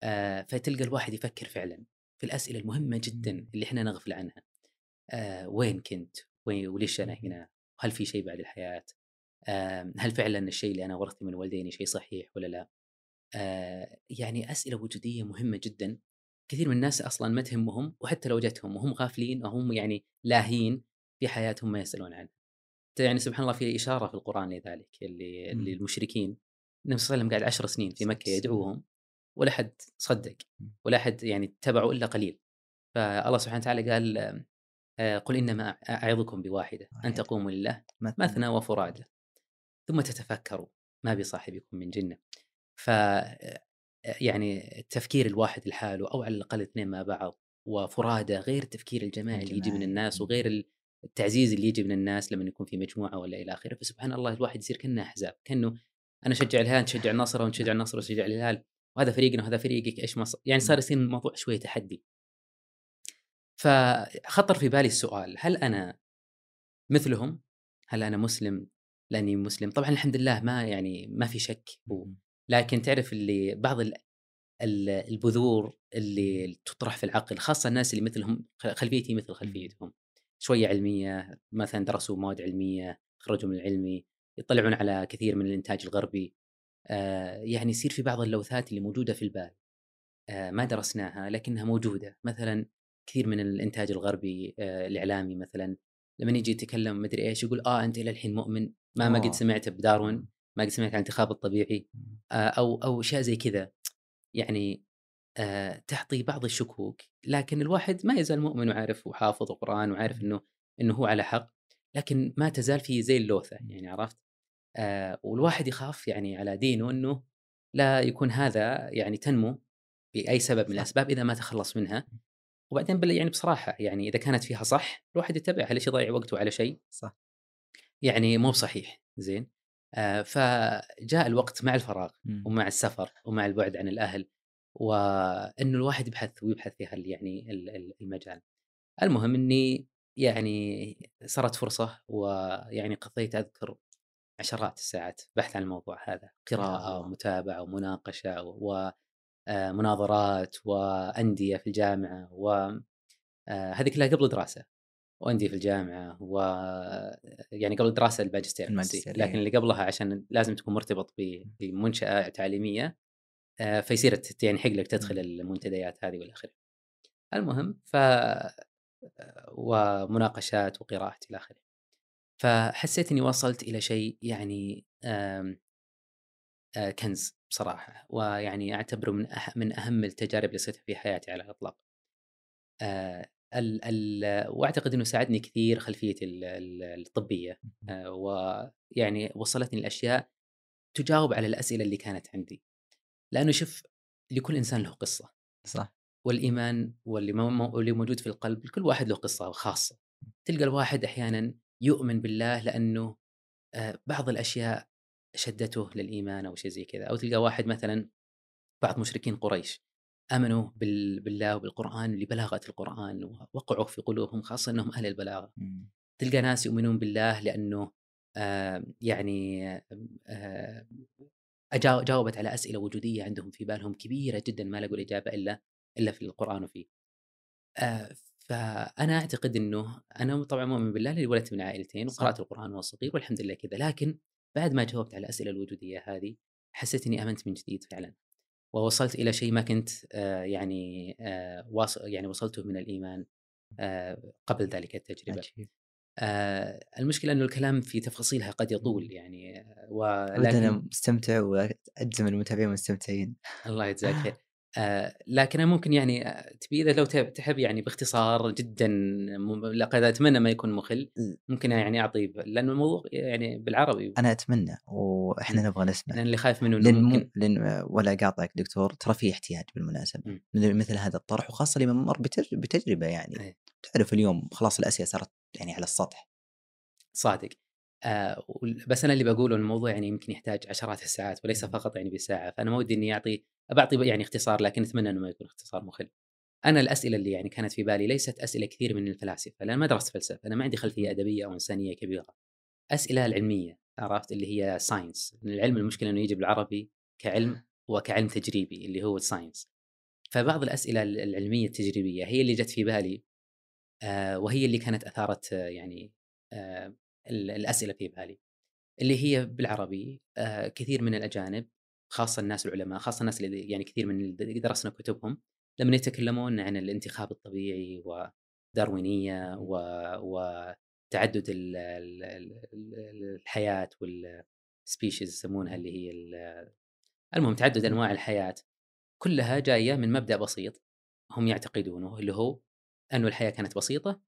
آه فتلقى الواحد يفكر فعلا في الأسئلة المهمة جدا اللي إحنا نغفل عنها آه وين كنت؟ وين وليش أنا هنا؟ هل في شيء بعد الحياة؟ آه هل فعلا الشيء اللي أنا ورثته من والديني شيء صحيح ولا لا؟ آه يعني أسئلة وجودية مهمة جدا كثير من الناس أصلا ما تهمهم وحتى لو جتهم وهم غافلين وهم يعني لاهين في حياتهم ما يسألون عنها. يعني سبحان الله في إشارة في القرآن لذلك اللي, المشركين النبي صلى الله عليه وسلم قاعد عشر سنين في مكة يدعوهم ولا حد صدق ولا حد يعني اتبعوا إلا قليل. فالله سبحانه وتعالى قال آه، قل إنما أعظكم بواحدة أن تقوموا لله مثنى. وفرادى ثم تتفكروا ما بصاحبكم من جنة. ف آه، يعني التفكير الواحد لحاله أو على الأقل اثنين مع بعض وفرادى غير التفكير الجماعي اللي يجي من الناس وغير التعزيز اللي يجي من الناس لما يكون في مجموعة ولا إلى آخره. فسبحان الله الواحد يصير كأنه أحزاب كأنه أنا أشجع الهلال تشجع النصر ونشجع النصر وتشجع الهلال. وهذا فريقنا وهذا فريقك إيش مصر يعني صار يصير الموضوع شوية تحدي. فخطر في بالي السؤال هل أنا مثلهم؟ هل أنا مسلم؟ لأني مسلم. طبعا الحمد لله ما يعني ما في شك لكن تعرف اللي بعض البذور اللي تطرح في العقل خاصة الناس اللي مثلهم خلفيتي مثل خلفيتهم. شوية علمية مثلا درسوا مواد علمية خرجوا من العلمي يطلعون على كثير من الإنتاج الغربي. يعني يصير في بعض اللوثات اللي موجودة في البال. آه، ما درسناها لكنها موجودة. مثلا كثير من الإنتاج الغربي آه، الإعلامي مثلا لما يجي يتكلم مدري إيش يقول آه أنت إلى الحين مؤمن. ما ما قد سمعت بداروين ما قد سمعت عن الانتخاب الطبيعي أو أو اشياء زي كذا. يعني تعطي بعض الشكوك لكن الواحد ما يزال مؤمن وعارف وحافظ القران وعارف إنه إنه هو على حق لكن ما تزال في زي اللوثة يعني عرفت؟ آه والواحد يخاف يعني على دينه إنه لا يكون هذا يعني تنمو بأي سبب من الأسباب إذا ما تخلص منها. وبعدين بل يعني بصراحة يعني إذا كانت فيها صح الواحد يتبعها ليش يضيع وقته على شيء؟ صح. يعني مو بصحيح زين؟ آه فجاء الوقت مع الفراغ م. ومع السفر ومع البعد عن الأهل وإنه الواحد يبحث ويبحث في هال يعني المجال. المهم إني يعني صارت فرصة ويعني قضيت أذكر عشرات الساعات بحث عن الموضوع هذا قراءة ومتابعة ومناقشة ومناظرات آه، وأندية في الجامعة وهذه آه، كلها قبل دراسة وأندية في الجامعة و يعني قبل دراسة الماجستير لكن اللي قبلها عشان لازم تكون مرتبط بمنشأة تعليمية آه، فيصير يعني حق لك تدخل المنتديات هذه والى آخره. المهم ف ومناقشات وقراءات إلى آخره. فحسيت إني وصلت إلى شيء يعني آه، كنز بصراحه ويعني أعتبره من من أهم التجارب اللي صرت في حياتي على الإطلاق. آه، ال ال وأعتقد إنه ساعدني كثير خلفيتي الطبية آه، ويعني وصلتني الاشياء تجاوب على الأسئلة اللي كانت عندي. لأنه شوف لكل إنسان له قصة. صح. والإيمان واللي موجود في القلب لكل واحد له قصة خاصة. تلقى الواحد أحيانا يؤمن بالله لأنه بعض الأشياء شدته للإيمان أو شيء زي كذا أو تلقى واحد مثلا بعض مشركين قريش آمنوا بالله وبالقرآن لبلاغة القرآن ووقعوا في قلوبهم خاصة إنهم أهل البلاغة تلقى ناس يؤمنون بالله لأنه آه يعني آه جاوبت على أسئلة وجودية عندهم في بالهم كبيرة جدا ما لقوا الإجابة الا إلا في القرآن وفيه. آه فأنا أعتقد إنه أنا طبعا مؤمن بالله لأني ولدت من عائلتين وقرأت القرآن وأنا صغير والحمد لله كذا لكن بعد ما جاوبت على الأسئلة الوجودية هذه حسيت إني آمنت من جديد فعلا ووصلت إلى شيء ما كنت آه يعني آه واصل يعني وصلته من الإيمان آه قبل ذلك التجربة. عجيب. آه المشكلة إنه الكلام في تفاصيلها قد يطول يعني ولكن أنا مستمتع وأجزم المتابعين مستمتعين الله يجزاك خير. آه لكن أنا ممكن يعني آه، تبي إذا لو تحب يعني باختصار جدا لقد أتمنى ما يكون مخل ممكن يعني أعطي لأنه الموضوع يعني بالعربي. أنا أتمنى وإحنا نبغى نسمع. أنا اللي خايف منه لأن ممكن لأن ولا أقاطعك دكتور ترى في احتياج بالمناسبة. مثل هذا الطرح وخاصة لمن مر بتجربة يعني. تعرف اليوم خلاص الأسئلة صارت يعني على السطح. صادق. آه بس أنا اللي بقوله الموضوع يعني يمكن يحتاج عشرات الساعات وليس فقط يعني بساعة فأنا ما ودي إني أعطي بعطي يعني اختصار لكن أتمنى إنه ما يكون اختصار مخل. أنا الأسئلة اللي يعني كانت في بالي ليست أسئلة كثير من الفلاسفة لأن ما درست فلسفة أنا ما عندي خلفية أدبية أو إنسانية كبيرة. أسئلة العلميه عرفت اللي هي science العلم المشكلة إنه يجي بالعربي كعلم وكعلم تجريبي اللي هو ال science. فبعض الأسئلة العلمية التجريبية هي اللي جت في بالي آه وهي اللي كانت أثارت يعني آه الأسئلة في بالي. اللي هي بالعربي آه كثير من الأجانب خاصة الناس العلماء خاصة الناس اللي يعني كثير من اللي درسنا كتبهم لما يتكلمون عن الانتخاب الطبيعي وداروينيه و... وتعدد ال... الحياة والسبيشيز يسمونها اللي هي المهم تعدد أنواع الحياة كلها جاية من مبدأ بسيط هم يعتقدونه اللي هو أنه الحياة كانت بسيطة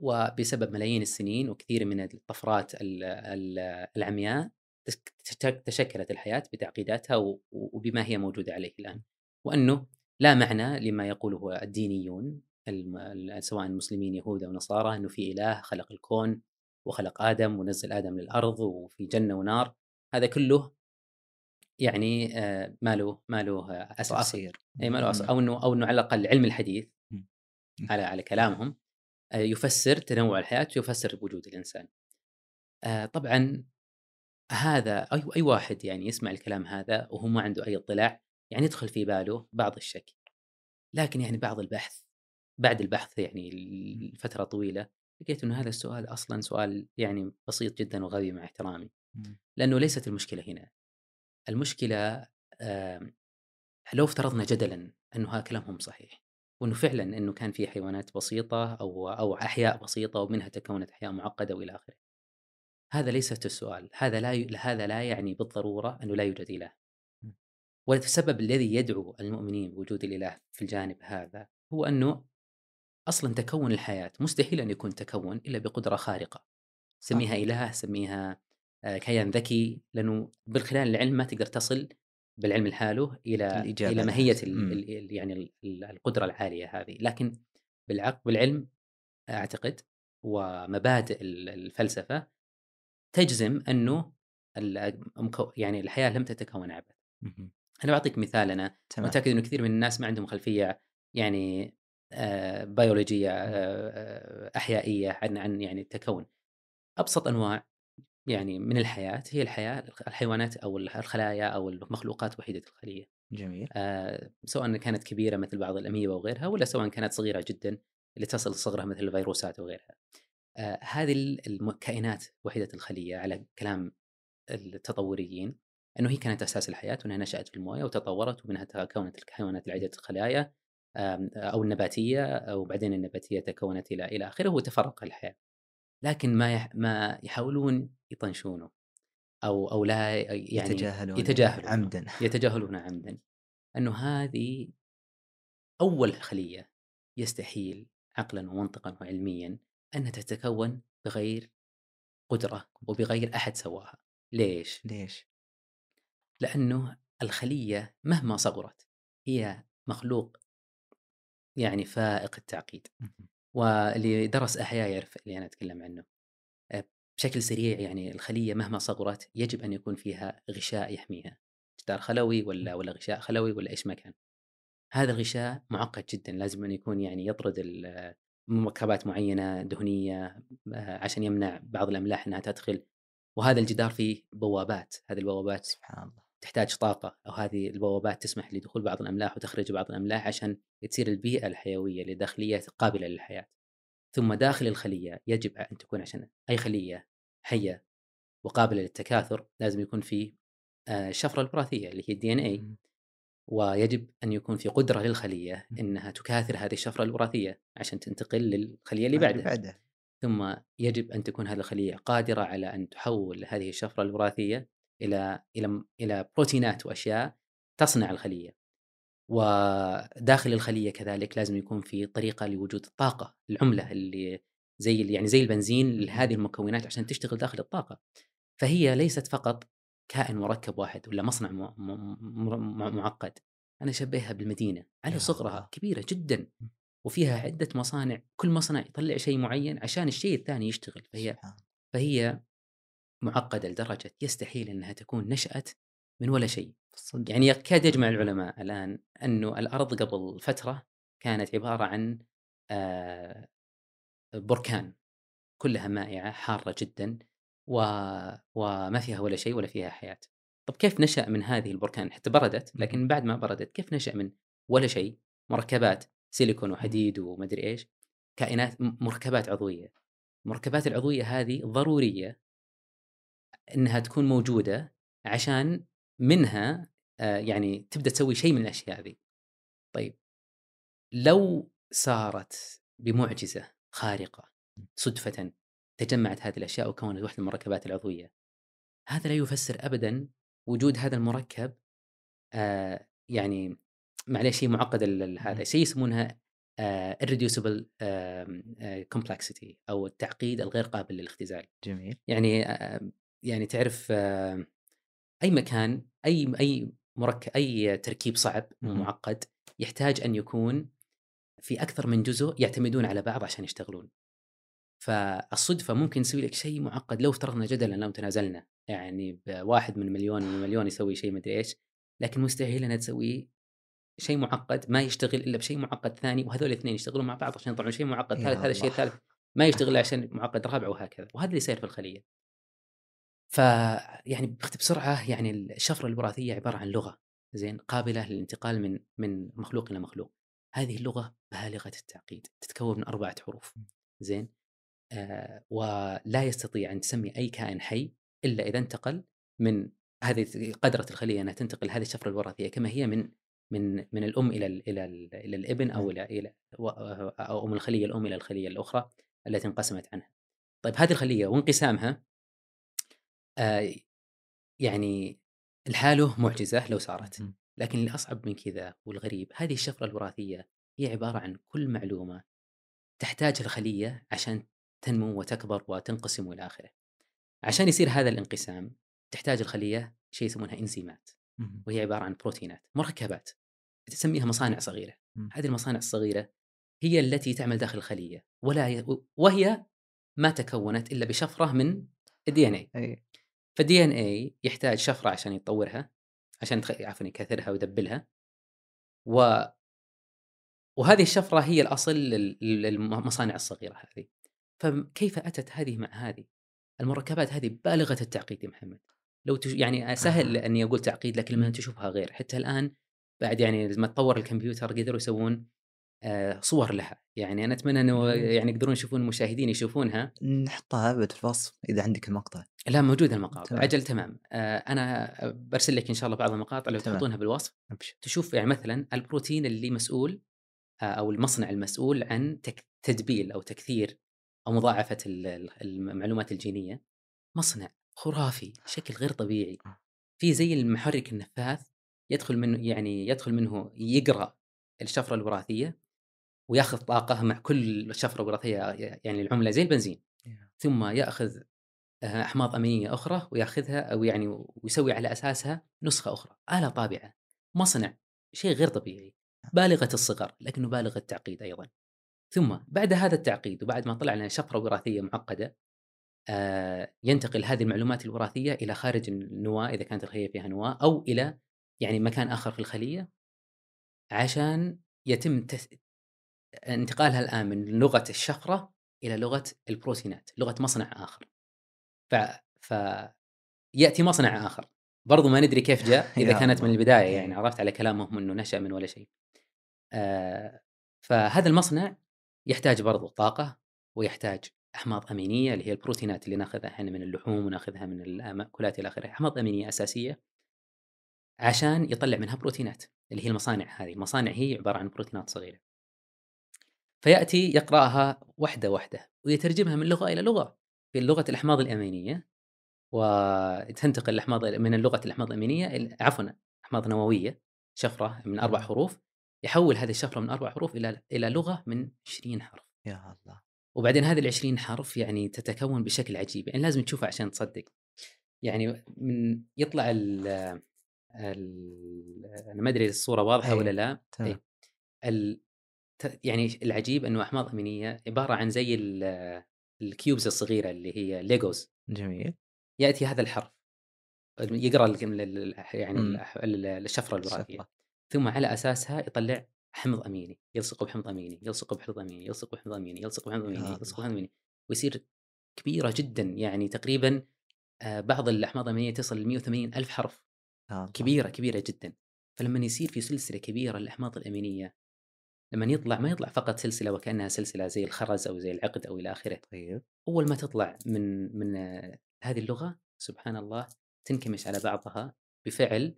وبسبب ملايين السنين وكثير من الطفرات العمياء تشكلت الحياة بتعقيداتها وبما هي موجودة عليه الآن. وأنه لا معنى لما يقوله الدينيون سواء المسلمين يهود أو نصارى أنه في إله خلق الكون وخلق آدم ونزل آدم للأرض وفي جنة ونار. هذا كله يعني آه، ما له ما له أساس. اي ما له أو إنه أو إنه على الأقل علم الحديث على على كلامهم. يفسر تنوع الحياة ويفسر وجود الإنسان. آه، طبعا هذا أي أي واحد يعني يسمع الكلام هذا وهو ما عنده أي اطلاع يعني يدخل في باله بعض الشك لكن يعني بعض البحث بعد البحث يعني لفترة طويلة لقيت إنه هذا السؤال أصلا سؤال يعني بسيط جدا وغبي مع احترامي. لأنه ليست المشكلة هنا. المشكلة لو افترضنا جدلا هذا كلامهم صحيح. وإنه فعلا إنه كان في حيوانات بسيطة أو أو أحياء بسيطة ومنها تكونت أحياء معقدة وإلى آخره. هذا ليس السؤال. هذا لا ي... هذا لا يعني بالضرورة أنه لا يوجد إله. والسبب الذي يدعو المؤمنين بوجود الإله في الجانب هذا هو أنه أصلا تكون الحياة مستحيل أن يكون تكون إلا بقدرة خارقة. سميها إله سميها آه، كيان ذكي لأنه من خلال العلم ما تقدر تصل بالعلم لحاله إلى إلى ماهيه ال يعني القدرة العالية هذه لكن بالعقل بالعلم أعتقد ومبادئ الفلسفة تجزم أنه يعني الحياة لم تتكون عبث. أنا بعطيك مثال أنا. متأكد إنه كثير من الناس ما عندهم خلفية يعني آه بيولوجية آه أحيائية عن عن يعني التكون. أبسط أنواع يعني من الحياة هي الحياة الحيوانات أو الخلايا أو المخلوقات وحيده الخلية. جميل. آه سواء كانت كبيرة مثل بعض الأميبا وغيرها ولا سواء كانت صغيرة جدا اللي تصل لصغرها مثل الفيروسات وغيرها. آه هذه الكائنات وحيده الخلية على كلام التطوريين إنه هي كانت أساس الحياة وإنها نشأت في الموية وتطورت ومنها تكونت الحيوانات العديدة الخلايا آم، أو النباتية وبعدين النباتية تكونت إلى إلى آخره وتفرق الحياة لكن ما يح ما يحاولون يطنشونه أو أو لا يعني يتجاهلون يتجاهلون عمدا. يتجاهلون عمدا. أنه هذه أول خلية يستحيل عقلا ومنطقا وعلميا أنها تتكون بغير قدرة وبغير أحد سواها. ليش؟ ليش؟ لأنه الخلية مهما صغرت هي مخلوق يعني فائق التعقيد. واللي درس أحياء يعرف اللي أنا أتكلم عنه. أه، بشكل سريع يعني الخلية مهما صغرت يجب أن يكون فيها غشاء يحميها. جدار خلوي ولا ولا غشاء خلوي ولا إيش ما كان. هذا الغشاء معقد جدا لازم أن يكون يعني يطرد مركبات معينة دهنية آه، عشان يمنع بعض الأملاح أنها تدخل. وهذا الجدار فيه بوابات هذه البوابات سبحان الله. تحتاج طاقة أو هذه البوابات تسمح لدخول بعض الأملاح وتخرج بعض الأملاح عشان تصير البيئة الحيوية للداخلية قابلة للحياة. ثم داخل الخلية يجب أن تكون عشان أي خلية حية وقابلة للتكاثر لازم يكون في آه، الشفرة الوراثية اللي هي الدي ان اي. ويجب أن يكون في قدرة للخلية إنها تكاثر هذه الشفرة الوراثية عشان تنتقل للخلية اللي بعدها. بعده ثم يجب أن تكون هذه الخلية قادرة على أن تحول هذه الشفرة الوراثية إلى إلى إلى بروتينات وأشياء تصنع الخلية. وداخل الخلية كذلك لازم يكون في طريقة لوجود الطاقة العملة اللي زي يعني زي البنزين لهذه المكونات عشان تشتغل داخل الطاقة. فهي ليست فقط كائن مركب واحد ولا مصنع م- م- م- معقد. أنا اشبهها بالمدينة. على يا صغرها. كبيرة جدا وفيها عدة مصانع. كل مصنع يطلع شيء معين عشان الشيء الثاني يشتغل. فهي. فهي معقدة لدرجة يستحيل إنها تكون نشأت من ولا شيء. صدق. يعني يكاد يجمع العلماء الآن انه الأرض قبل فترة كانت عبارة عن آه، بركان كلها مائعة حارة جدا و... وما فيها ولا شيء ولا فيها حياة. طب كيف نشأ من هذه البركان؟ حتى بردت لكن بعد ما بردت كيف نشأ من ولا شيء؟ مركبات سيليكون وحديد ومدري إيش كائنات مركبات عضوية. المركبات العضوية هذه ضرورية إنها تكون موجودة عشان منها آه، يعني تبدأ تسوي شيء من الأشياء ذي. طيب لو صارت بمعجزة خارقة صدفه تجمعت هذه الأشياء وكونت واحدة من المركبات العضوية. هذا لا يفسر ابدا وجود هذا المركب آه يعني معليش شيء معقد هذا. شيء يسمونها آه irreducible آه آه complexity أو التعقيد الغير قابل للاختزال. جميل يعني آه يعني تعرف آه أي مكان أي أي مركب أي تركيب صعب مهم. ومعقد يحتاج أن يكون في أكثر من جزء يعتمدون على بعض عشان يشتغلون. فالصدفة ممكن تسوي لك شيء معقد لو افترضنا جدلا لو تنازلنا يعني بواحد من مليون من مليون يسوي شيء مدري إيش لكن مستحيل أنها تسوي شيء معقد ما يشتغل إلا بشيء معقد ثاني وهذول الاثنين يشتغلون مع بعض عشان يطلعون شيء معقد ثالث هذا الشيء. الثالث ما يشتغل عشان معقد رابع وهكذا وهذا اللي يصير في الخلية. ف يعني بخت- بسرعة يعني الشفرة الوراثية عبارة عن لغة زين قابلة للانتقال من من مخلوق إلى مخلوق. هذه اللغة بالغة التعقيد تتكون من أربعة حروف زين آه ولا يستطيع أن تسمي أي كائن حي إلا إذا انتقل من هذه قدرت الخلية أنها تنتقل هذه الشفرة الوراثية كما هي من من من الأم إلى ال إلى ال إلى الإبن أو إلى إلى و- أو من الخلية الأم إلى الخلية الأخرى التي انقسمت عنها. طيب هذه الخلية وانقسامها آه يعني لحاله معجزة لو صارت. لكن اللي أصعب من كذا والغريب هذه الشفرة الوراثية هي عبارة عن كل معلومة تحتاج الخلية عشان تنمو وتكبر وتنقسم والى آخره. عشان يصير هذا الانقسام تحتاج الخلية شيء يسمونها إنزيمات. وهي عبارة عن بروتينات مركبات تسميها مصانع صغيرة. هذه المصانع الصغيرة هي التي تعمل داخل الخلية ولا ي... وهي ما تكونت إلا بشفرة من ال DNA. فال DNA يحتاج شفره عشان يطورها عشان تخ... عفوا يكثرها ويدبلها. و وهذه الشفرة هي الأصل لل- للمصانع الصغيرة هذه. فكيف أتت هذه مع هذه؟ المركبات هذه بالغة التعقيد يا محمد. لو تش... يعني سهل. أني أقول تعقيد لكن لما تشوفها غير. حتى الآن بعد يعني لما تطور الكمبيوتر قدروا يسوون صور لها. يعني أنا أتمنى إنه. يعني يقدرون يشوفون المشاهدين يشوفونها. نحطها ابد في الوصف إذا عندك المقطع. لا موجود المقاطع. تمام. أجل تمام. آه، أنا برسل لك إن شاء الله بعض المقاطع لو. تحطونها بالوصف. أبشر. تشوف يعني مثلا البروتين اللي مسؤول آه، أو المصنع المسؤول عن تدبيل أو تكثير أو مضاعفة ال- ال- المعلومات الجينية. مصنع خرافي بشكل غير طبيعي. في زي المحرك النفاث يدخل منه يعني يدخل منه يقرأ الشفرة الوراثية. وياخذ طاقة مع كل شفره وراثيه يعني العملة. زي البنزين. ثم يأخذ آه، أحماض أمينية أخرى وياخذها أو يعني ويسوي على أساسها نسخة أخرى. آلة طابعة مصنع شيء غير طبيعي. بالغة الصغر لكنه بالغ التعقيد أيضا. ثم بعد هذا التعقيد وبعد ما طلع لنا شفرة وراثية معقدة آه، ينتقل هذه المعلومات الوراثية إلى خارج النواة إذا كانت الخلية فيها نواة أو إلى يعني مكان آخر في الخلية عشان يتم. انتقالها الآن من لغة الشفرة إلى لغة البروتينات، لغة مصنع آخر. ف ف يأتي مصنع آخر برضو ما ندري كيف جاء إذا يا كانت من الله. البداية يعني إيه. عرفت على كلامهم إنه نشأ من ولا شيء. آه فهذا المصنع يحتاج برضو طاقة ويحتاج أحماض أمينية اللي هي البروتينات اللي ناخذها إحنا من اللحوم وناخذها من المأكولات إلى آخره، أحماض أمينية أساسية عشان يطلع منها بروتينات اللي هي المصانع هذه، المصانع هي عبارة عن بروتينات صغيرة. فيأتي يقرأها واحدة واحدة ويترجمها من لغة إلى لغة في لغة الأحماض الأمينية وتنتقل الاحماض من لغه الأحماض الأمينية إلى- عفوا أحماض نووية شفرة من أربع مم. حروف يحول هذه الشفرة من أربع حروف إلى إلى لغة من 20 حرف يا الله وبعدين هذه ال 20 حرف يعني تتكون بشكل عجيب يعني لازم تشوفها عشان تصدق يعني من يطلع ال ال أنا ما أدري الصورة واضحة أي، ولا لا تمام. أي. يعني العجيب إنه أحماض آمينية عبارة عن زي ال- ال cubes الصغيرة اللي هي Legos جميل يأتي هذا الحرف يقرأ يعني مم. الأح- ال- الشفرة الوراثية. ثم على أساسها يطلع حمض آميني يلصق بحمض آميني يلصق بحمض آميني يلصق بحمض آميني يلصق بحمض آميني يلصق. بحمض آميني ويصير كبيرة جدا يعني تقريبا آه، بعض الأحماض الامينيه تصل ل 180 ألف حرف الله. كبيرة كبيرة جدا فلما يصير في سلسلة كبيرة للأحماض الآمينية لما يطلع ما يطلع فقط سلسلة وكأنها سلسلة زي الخرز أو زي العقد أو إلى آخره. طيب. أول ما تطلع من من هذه اللغة سبحان الله تنكمش على بعضها بفعل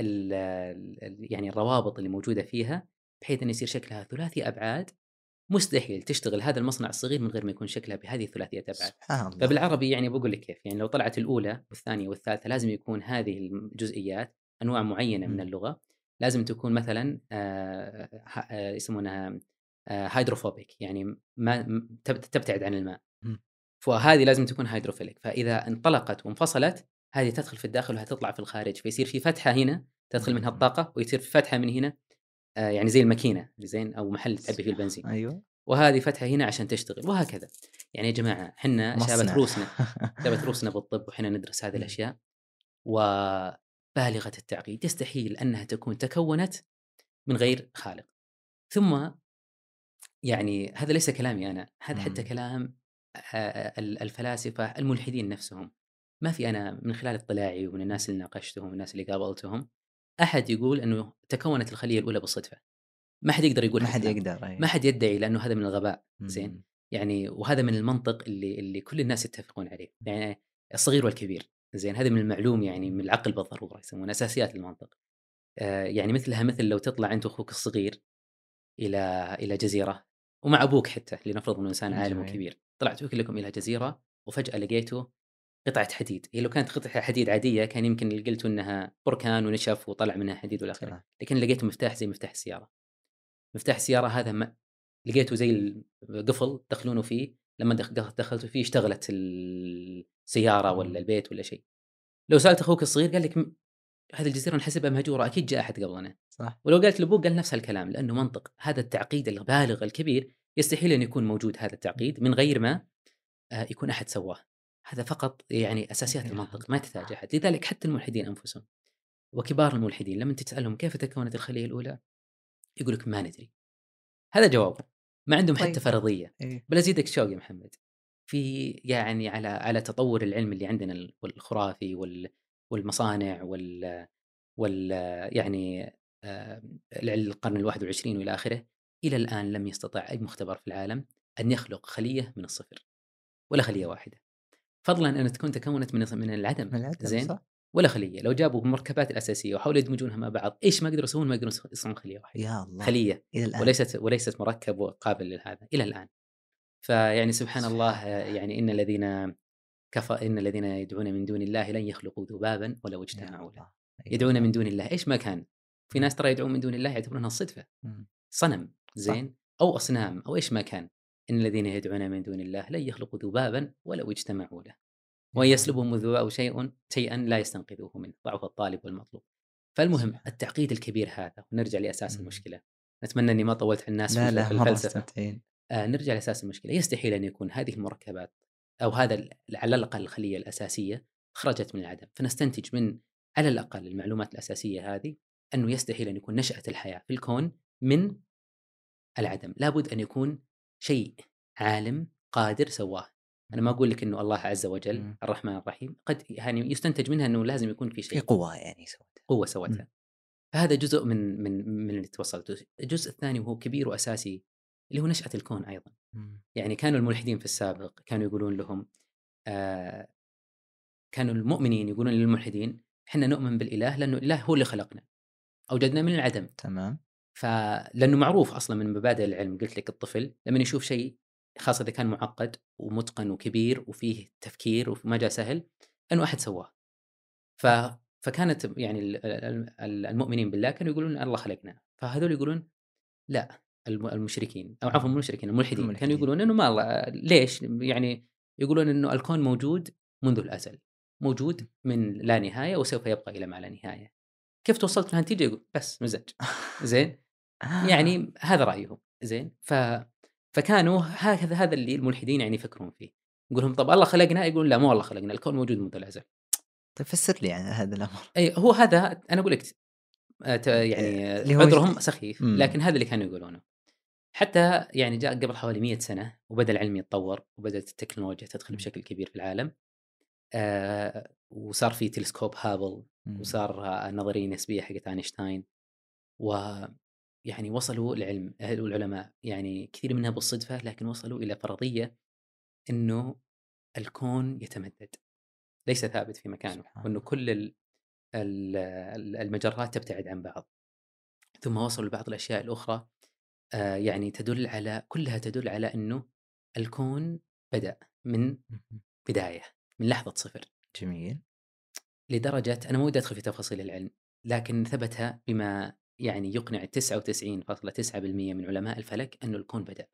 ال ال يعني الروابط اللي موجودة فيها بحيث إن يصير شكلها ثلاثي أبعاد. مستحيل تشتغل هذا المصنع الصغير من غير ما يكون شكلها بهذه ثلاثيه أبعاد. سبحان الله. فبالعربي يعني بقول لك كيف يعني لو طلعت الأولى والثانية والثالثة لازم يكون هذه الجزئيات أنواع معينة من مم. اللغة. لازم تكون مثلا يسمونها hydrophobic يعني ما تبتعد عن الماء. فهذه لازم تكون hydrophilic فإذا انطلقت وانفصلت هذه تدخل في الداخل وهتطلع في الخارج فيصير في فتحة هنا تدخل منها. الطاقة ويصير في فتحة من هنا يعني زي الماكينة زين أو محل تعبي فيه البنزين أيوه وهذه فتحة هنا عشان تشتغل وهكذا يعني يا جماعة إحنا شابت روسنا شابت روسنا بالطب وحنا ندرس هذه. الأشياء وبالغه التعقيد يستحيل أنها تكون تكونت من غير خالق ثم يعني هذا ليس كلامي أنا هذا حتى. كلام ال- الفلاسفة الملحدين نفسهم ما في أنا من خلال اطلاعي ومن الناس اللي ناقشتهم والناس اللي قابلتهم أحد يقول إنه تكونت الخلية الأولى بالصدفة ما حد يقدر يقول ما حد. يقدر أيوة. ما حد يدعي لأنه هذا من الغباء زين. يعني وهذا من المنطق اللي اللي كل الناس يتفقون عليه يعني الصغير والكبير زين هذا من المعلوم يعني من العقل بالضرورة يسمونه أساسيات المنطق آه يعني مثلها مثل لو تطلع أنت وأخوك الصغير إلى إلى جزيرة ومع أبوك حتى لنفرض إنه إنسان عالم. وكبير طلعتوا كلكم إلى جزيرة وفجأة لقيتوا قطعة حديد هي لو كانت قطعة حديد عادية كان يمكن قلتوا إنها بركان ونشف وطلع منها حديد والى آخره. لكن لقيتوا مفتاح زي مفتاح السيارة مفتاح السيارة هذا ما لقيته زي القفل تدخلونه فيه لما دخ- دخ- دخلتوا فيه اشتغلت السيارة. ولا البيت ولا شيء. لو سألت أخوك الصغير قال لك "م- هذه الجزيرة نحسبها مهجورة أكيد جاء أحد قبلنا. صح. ولو قالت لأبوك قال نفس الكلام لأنه منطق. هذا التعقيد البالغ الكبير يستحيل أن يكون موجود هذا التعقيد من غير ما آه، يكون أحد سواه. هذا فقط يعني أساسيات يا المنطق ما تحتاج أحد. لذلك حتى الملحدين أنفسهم وكبار الملحدين لما تسألهم كيف تكونت الخلية الأولى؟ يقول لك ما ندري. هذا جواب ما عندهم حتى طيب. فرضية. إيه. بل أزيدك شوق يا محمد. في يعني على على تطور العلم اللي عندنا ال- الخرافي وال والمصانع وال وال يعني آه، القرن الواحد والعشرين وإلى آخره إلى الآن لم يستطع أي مختبر في العالم أن يخلق خلية من الصفر ولا خلية واحدة. فضلا ان تكون تكونت من من العدم. من العدم زين؟ صح. ولا خلية. لو جابوا المركبات الأساسية وحاولوا يدمجونها مع بعض إيش ما قدروا يسوون ما يقدرون يصنعون خلية واحدة. يا الله. خلية. إلى الآن. وليست وليست مركب وقابل لهذا إلى الآن. فيعني سبحان الله. يعني إن الذين كفى إن الذين يدعون من دون الله لن يخلقوا ذبابا ولو اجتمعوا له. الله. أي يدعون. من دون الله. إيش ما كان؟ في ناس ترى يدعون من دون الله يعتبرونها صدفة. صنم زين أو أصنام أو إيش ما كان. إن الذين يدعون من دون الله لن يخلقوا ذبابا ولو اجتمعوا له. وان يسلبهم الذباب شيء شيئا لا يستنقذوه منه ضعف الطالب والمطلوب. فالمهم. التعقيد الكبير هذا ونرجع لأساس مم. المشكلة. نتمنى إني ما طولت على الناس لا في لا الفلسفة. مستمتعين آه نرجع لأساس المشكلة. يستحيل أن يكون هذه المركبات أو هذا على الأقل الخلية الأساسية خرجت من العدم. فنستنتج من على الأقل المعلومات الأساسية هذه أنه يستحيل أن يكون نشأة الحياة في الكون من العدم. لابد أن يكون شيء عالم قادر سواه. أنا ما أقول لك إنه الله عز وجل. الرحمن الرحيم قد يعني يستنتج منها إنه لازم يكون في في شيء قوة يعني سوتها قوة سوتها. فهذا جزء من من من اللي توصلت الجزء الثاني وهو كبير وأساسي اللي هو نشأة الكون أيضا. يعني كانوا الملحدين في السابق كانوا يقولون لهم آه كانوا المؤمنين يقولون للملحدين إحنا نؤمن بالإله لأنه الاله هو اللي خلقنا. أوجدنا من العدم. تمام. فلأنه معروف أصلا من مبادئ العلم قلت لك الطفل لما يشوف شيء خاصة إذا كان معقد ومتقن وكبير وفيه تفكير وما جاء سهل إنه أحد سواه. ف فكانت يعني ال- ال- ال- المؤمنين بالله كانوا يقولون الله خلقنا. فهذول يقولون لا الم- المشركين أو عفوا مو المشركين الملحدين كانوا الملحدين. يقولون إنه ما الله ليش؟ يعني يقولون إنه الكون موجود منذ الأزل موجود من لا نهاية وسوف يبقى إلى ما لا نهاية. كيف توصلت لهالنتيجة؟ يقول بس مزاج زين؟ يعني هذا رأيهم. زين؟ ف فكانوا هذا هذا اللي الملحدين يعني يفكرون فيه يقول لهم طب الله خلقنا يقولون لا مو الله خلقنا الكون موجود منذ الأزل طيب فسر لي عن هذا الأمر أي هو هذا أنا أقول لك آه، يعني آه، آه، عذرهم سخيف. لكن هذا اللي كانوا يقولونه حتى يعني جاء قبل حوالي 100 سنة وبدأ العلم يتطور وبدأت التكنولوجيا تدخل. بشكل كبير في العالم آه وصار في تلسكوب هابل. وصار آه، النظريه النسبيه حقت آينشتاين ويعني وصلوا العلم العلماء يعني كثير منها بالصدفة لكن وصلوا إلى فرضية إنه الكون يتمدد ليس ثابت في مكانه الله. كل ال- ال- ال- المجرات تبتعد عن بعض ثم وصلوا لبعض الأشياء الأخرى آه، يعني تدل على كلها تدل على إنه الكون بدأ من مم. بداية من لحظة صفر جميل لدرجة أنا ما ودي أدخل في تفاصيل العلم لكن ثبت بما يعني يقنع 99.9% من علماء الفلك أنه الكون بدأ.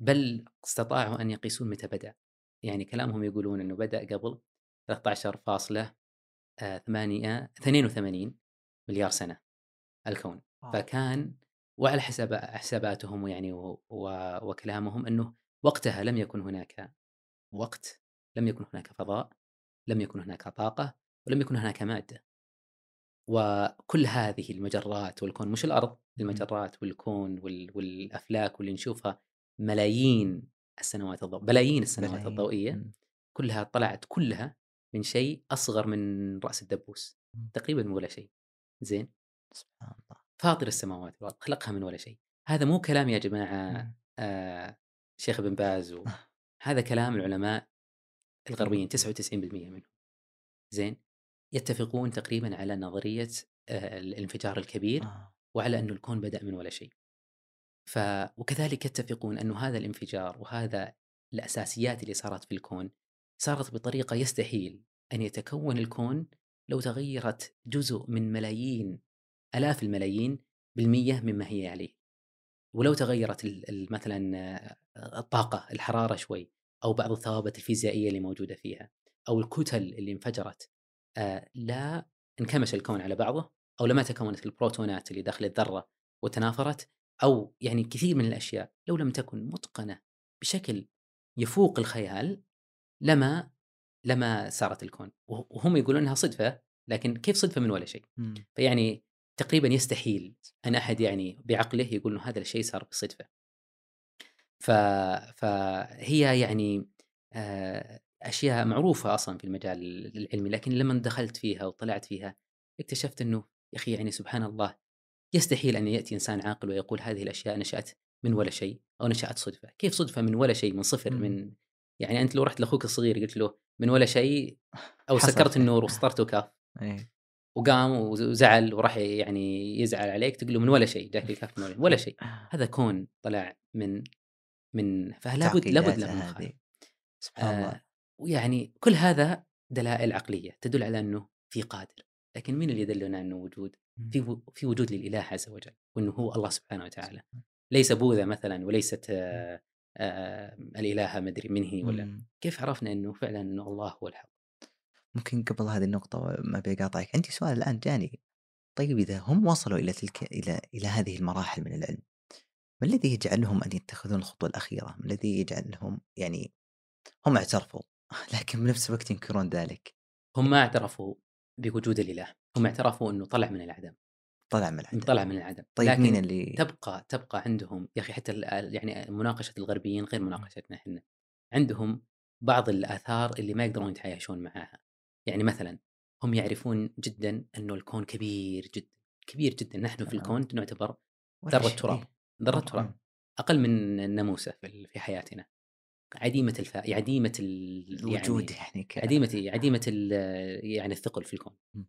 بل استطاعوا أن يقيسون متى بدأ. يعني كلامهم يقولون أنه بدأ قبل 13.82 مليار سنة الكون. واو. فكان وعلى حساب حساباتهم يعني و- و- وكلامهم أنه وقتها لم يكن هناك وقت لم يكن هناك فضاء لم يكن هناك طاقة ولم يكن هناك مادة. وكل هذه المجرات والكون مش الأرض. المجرات والكون وال- والأفلاك واللي نشوفها ملايين السنوات الضوئيه بلايين السنوات بلايين. الضوئية. كلها طلعت كلها من شيء أصغر من رأس الدبوس. تقريبا من ولا شيء زين سبحان الله فاطر السماوات والارض خلقها من ولا شيء هذا مو كلام يا جماعة. آه شيخ ابن باز و... هذا كلام العلماء الغربيين 99% منهم زين يتفقون تقريبا على نظرية آه الانفجار الكبير آه. وعلى أنه الكون بدأ من ولا شيء ف وكذلك يتفقون أنه هذا الانفجار وهذا الأساسيات اللي صارت في الكون صارت بطريقة يستحيل أن يتكون الكون لو تغيرت جزء من ملايين آلاف الملايين بالمية مما هي عليه ولو تغيرت مثلا آه، الطاقة الحرارة شوي أو بعض الثوابت الفيزيائية اللي موجودة فيها أو الكتل اللي انفجرت لا انكمش الكون على بعضه أو لما تكونت البروتونات اللي داخل الذرة وتنافرت أو يعني كثير من الأشياء لو لم تكن متقنة بشكل يفوق الخيال لما لما صارت الكون وه- وهم يقولون إنها صدفة لكن كيف صدفة من ولا شيء مم. فيعني تقريبا يستحيل أن أحد يعني بعقله يقول إنه هذا الشيء صار بصدفة. ف... فهي يعني آه، أشياء معروفة أصلا في المجال العلمي لكن لما دخلت فيها وطلعت فيها اكتشفت إنه يا أخي يعني سبحان الله يستحيل أن يأتي إنسان عاقل ويقول هذه الأشياء نشأت من ولا شيء أو نشأت صدفة، كيف صدفة من ولا شيء من صفر. من يعني أنت لو رحت لأخوك الصغير قلت له من ولا شيء أو سكرت. النور وسطرته كاف إيه. وقام وزعل وراح يعني يزعل عليك تقول له من ولا شيء جاك الكاف من ولا, ولا شيء هذا كون طلع من من فلا بد لابد له من. سبحان الله آه ويعني كل هذا دلائل عقلية تدل على أنه في قادر لكن مين اللي يدلنا أنه وجود؟ في في وجود للإله عز وجل وأنه هو الله سبحانه وتعالى. ليس بوذا مثلا وليست آه آه الالهه مدري من هي ولا. كيف عرفنا أنه فعلا أنه الله هو الحق؟ ممكن قبل هذه النقطة ما بيقاطعك عندي سؤال الآن جاني. طيب إذا هم وصلوا إلى تلك إلى إلى هذه المراحل من العلم ما الذي يجعلهم أن يتخذون الخطوة الأخيرة؟ ما الذي يجعلهم يعني هم اعترفوا؟ لكن بنفس الوقت ينكرون ذلك. هم ما اعترفوا بوجود الإله هم اعترفوا إنه طلع من العدم. طلع من العدم. طلع من العدم. طيب لكن مين اللي تبقى تبقى عندهم يا أخي حتى يعني مناقشة الغربيين غير مناقشتنا إحنا. عندهم بعض الآثار اللي ما يقدرون يتعايشون معها يعني مثلا هم يعرفون جدا إنه الكون كبير جدا كبير جدا. نحن في. الكون نعتبر ذرة. تراب ذرة تراب أقل من الناموسه في ال- في حياتنا. عديمة الفا عديمة ال... الوجود يعني يعني ك... عديمة عديمة ال... يعني الثقل في الكون م.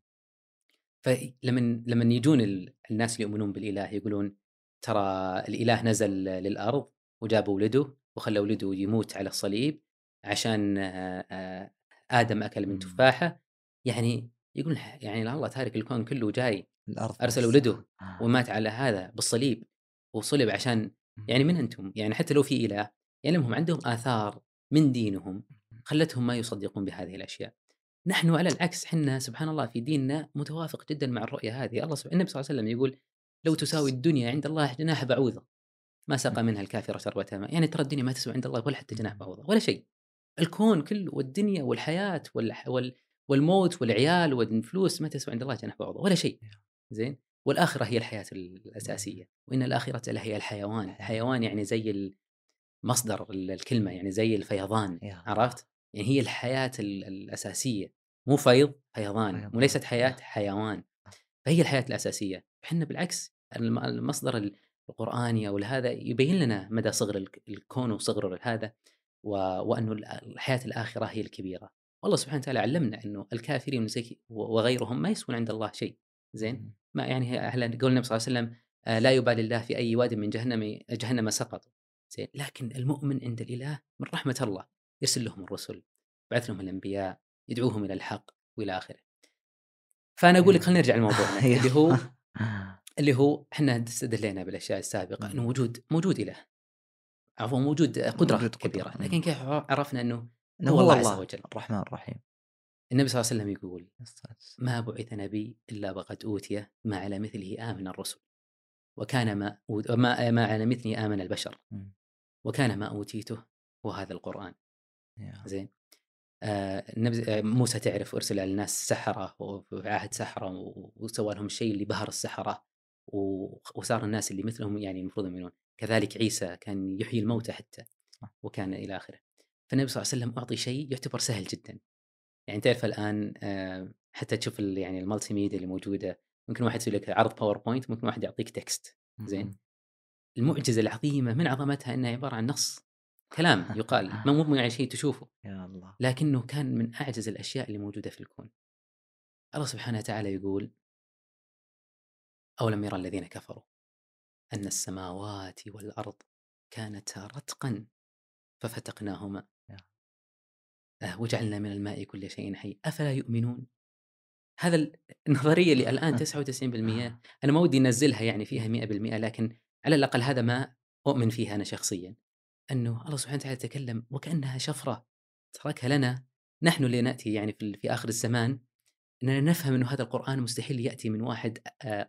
فلما لما يجون ال- الناس اللي يؤمنون بالإله يقولون ترى الإله نزل للأرض وجاب ولده وخلى ولده يموت على الصليب عشان آه، آه، آدم أكل من م. تفاحة يعني يقول يعني الله تارك الكون كله جاي الأرض أرسل. ولده آه. ومات على هذا بالصليب وصلب عشان يعني من أنتم؟ يعني حتى لو في إله يعني هم عندهم آثار من دينهم خلتهم ما يصدقون بهذه الأشياء. نحن على العكس حنا سبحان الله في ديننا متوافق جدا مع الرؤية هذه، الله سبحانه النبي صلى الله عليه وسلم يقول لو تساوي الدنيا عند الله جناح بعوضة ما سقى منها الكافر شربة ماء، يعني ترى الدنيا ما تسوى عند الله ولا حتى جناح بعوضة ولا شيء. الكون كله والدنيا والحياة والح- وال والموت والعيال والفلوس ما تسوى عند الله جناح بعوضة ولا شيء. زين؟ والآخرة هي الحياة الأساسية، وإن الآخرة هي الحيوان، الحيوان يعني زي مصدر الكلمة يعني زي الفيضان الله. عرفت؟ يعني هي الحياة ال- الأساسية. مو فيض فيضان. وليست حياة حيوان. فهي الحياة الأساسية. إحنا بالعكس الم- المصدر القرآني أو هذا يبين لنا مدى صغر الك- الكون وصغر هذا و... وأنه ال- الحياة الآخرة هي الكبيرة. والله سبحانه وتعالى علمنا أنه الكافرين وغيرهم ما يسوون عند الله شيء. زين؟ ما يعني أهلا قول النبي صلى الله عليه وسلم آه، لا يبالي الله في أي واد من جهنم جهنم سقطوا زين لكن المؤمن عند الإله من رحمة الله يرسل لهم الرسل بعث لهم الأنبياء يدعوهم إلى الحق وإلى آخره فأنا أقول لك خلينا نرجع لموضوعنا اللي هو الله. اللي هو إحنا استدلينا بالأشياء السابقة إنه. وجود موجود إله عفوا موجود قدرة موجود قدرة. كبيرة مم. لكن كيف عرفنا إنه هو هو الله عز الله وجل. الرحمن الرحيم النبي صلى الله عليه وسلم يقول ما بعث نبي إلا وقد أوتي ما على مثله آمن الرسل وكان ما ما, ما على مثله آمن البشر. وكان ما أوتيته هو هذا القرآن. يا زين. آه النبي آه، موسى تعرف أرسل على الناس سحرة وفي عهد سحرة و- وسوى لهم الشيء اللي بهر السحرة و- وصار الناس اللي مثلهم يعني المفروض يؤمنون كذلك عيسى كان يحيي الموتى حتى. وكان إلى آخره. فالنبي صلى الله عليه وسلم أعطي شيء يعتبر سهل جدا. يعني تعرف الآن آه، حتى تشوف يعني ال multimedia اللي موجودة ممكن واحد يسوي لك عرض PowerPoint ممكن واحد يعطيك text زين. المعجزة العظيمة من عظمتها إنها عبارة عن نص كلام يقال ما مو يعني شيء تشوفه يا الله لكنه كان من أعجز الأشياء اللي موجودة في الكون. الله سبحانه وتعالى يقول: أولم يرى الذين كفروا أن السماوات والأرض كانتا رتقا ففتقناهما. آه، وجعلنا من الماء كل شيء حي أفلا يؤمنون؟ هذا ال- النظريه اللي الان 99% أنا ما ودي أنزلها يعني فيها 100% لكن على الأقل هذا ما أؤمن فيها أنا شخصيا أنه الله سبحانه وتعالى تكلم وكأنها شفرة تركها لنا نحن اللي نأتي يعني في, في آخر الزمان إننا نفهم أنه هذا القرآن مستحيل يأتي من واحد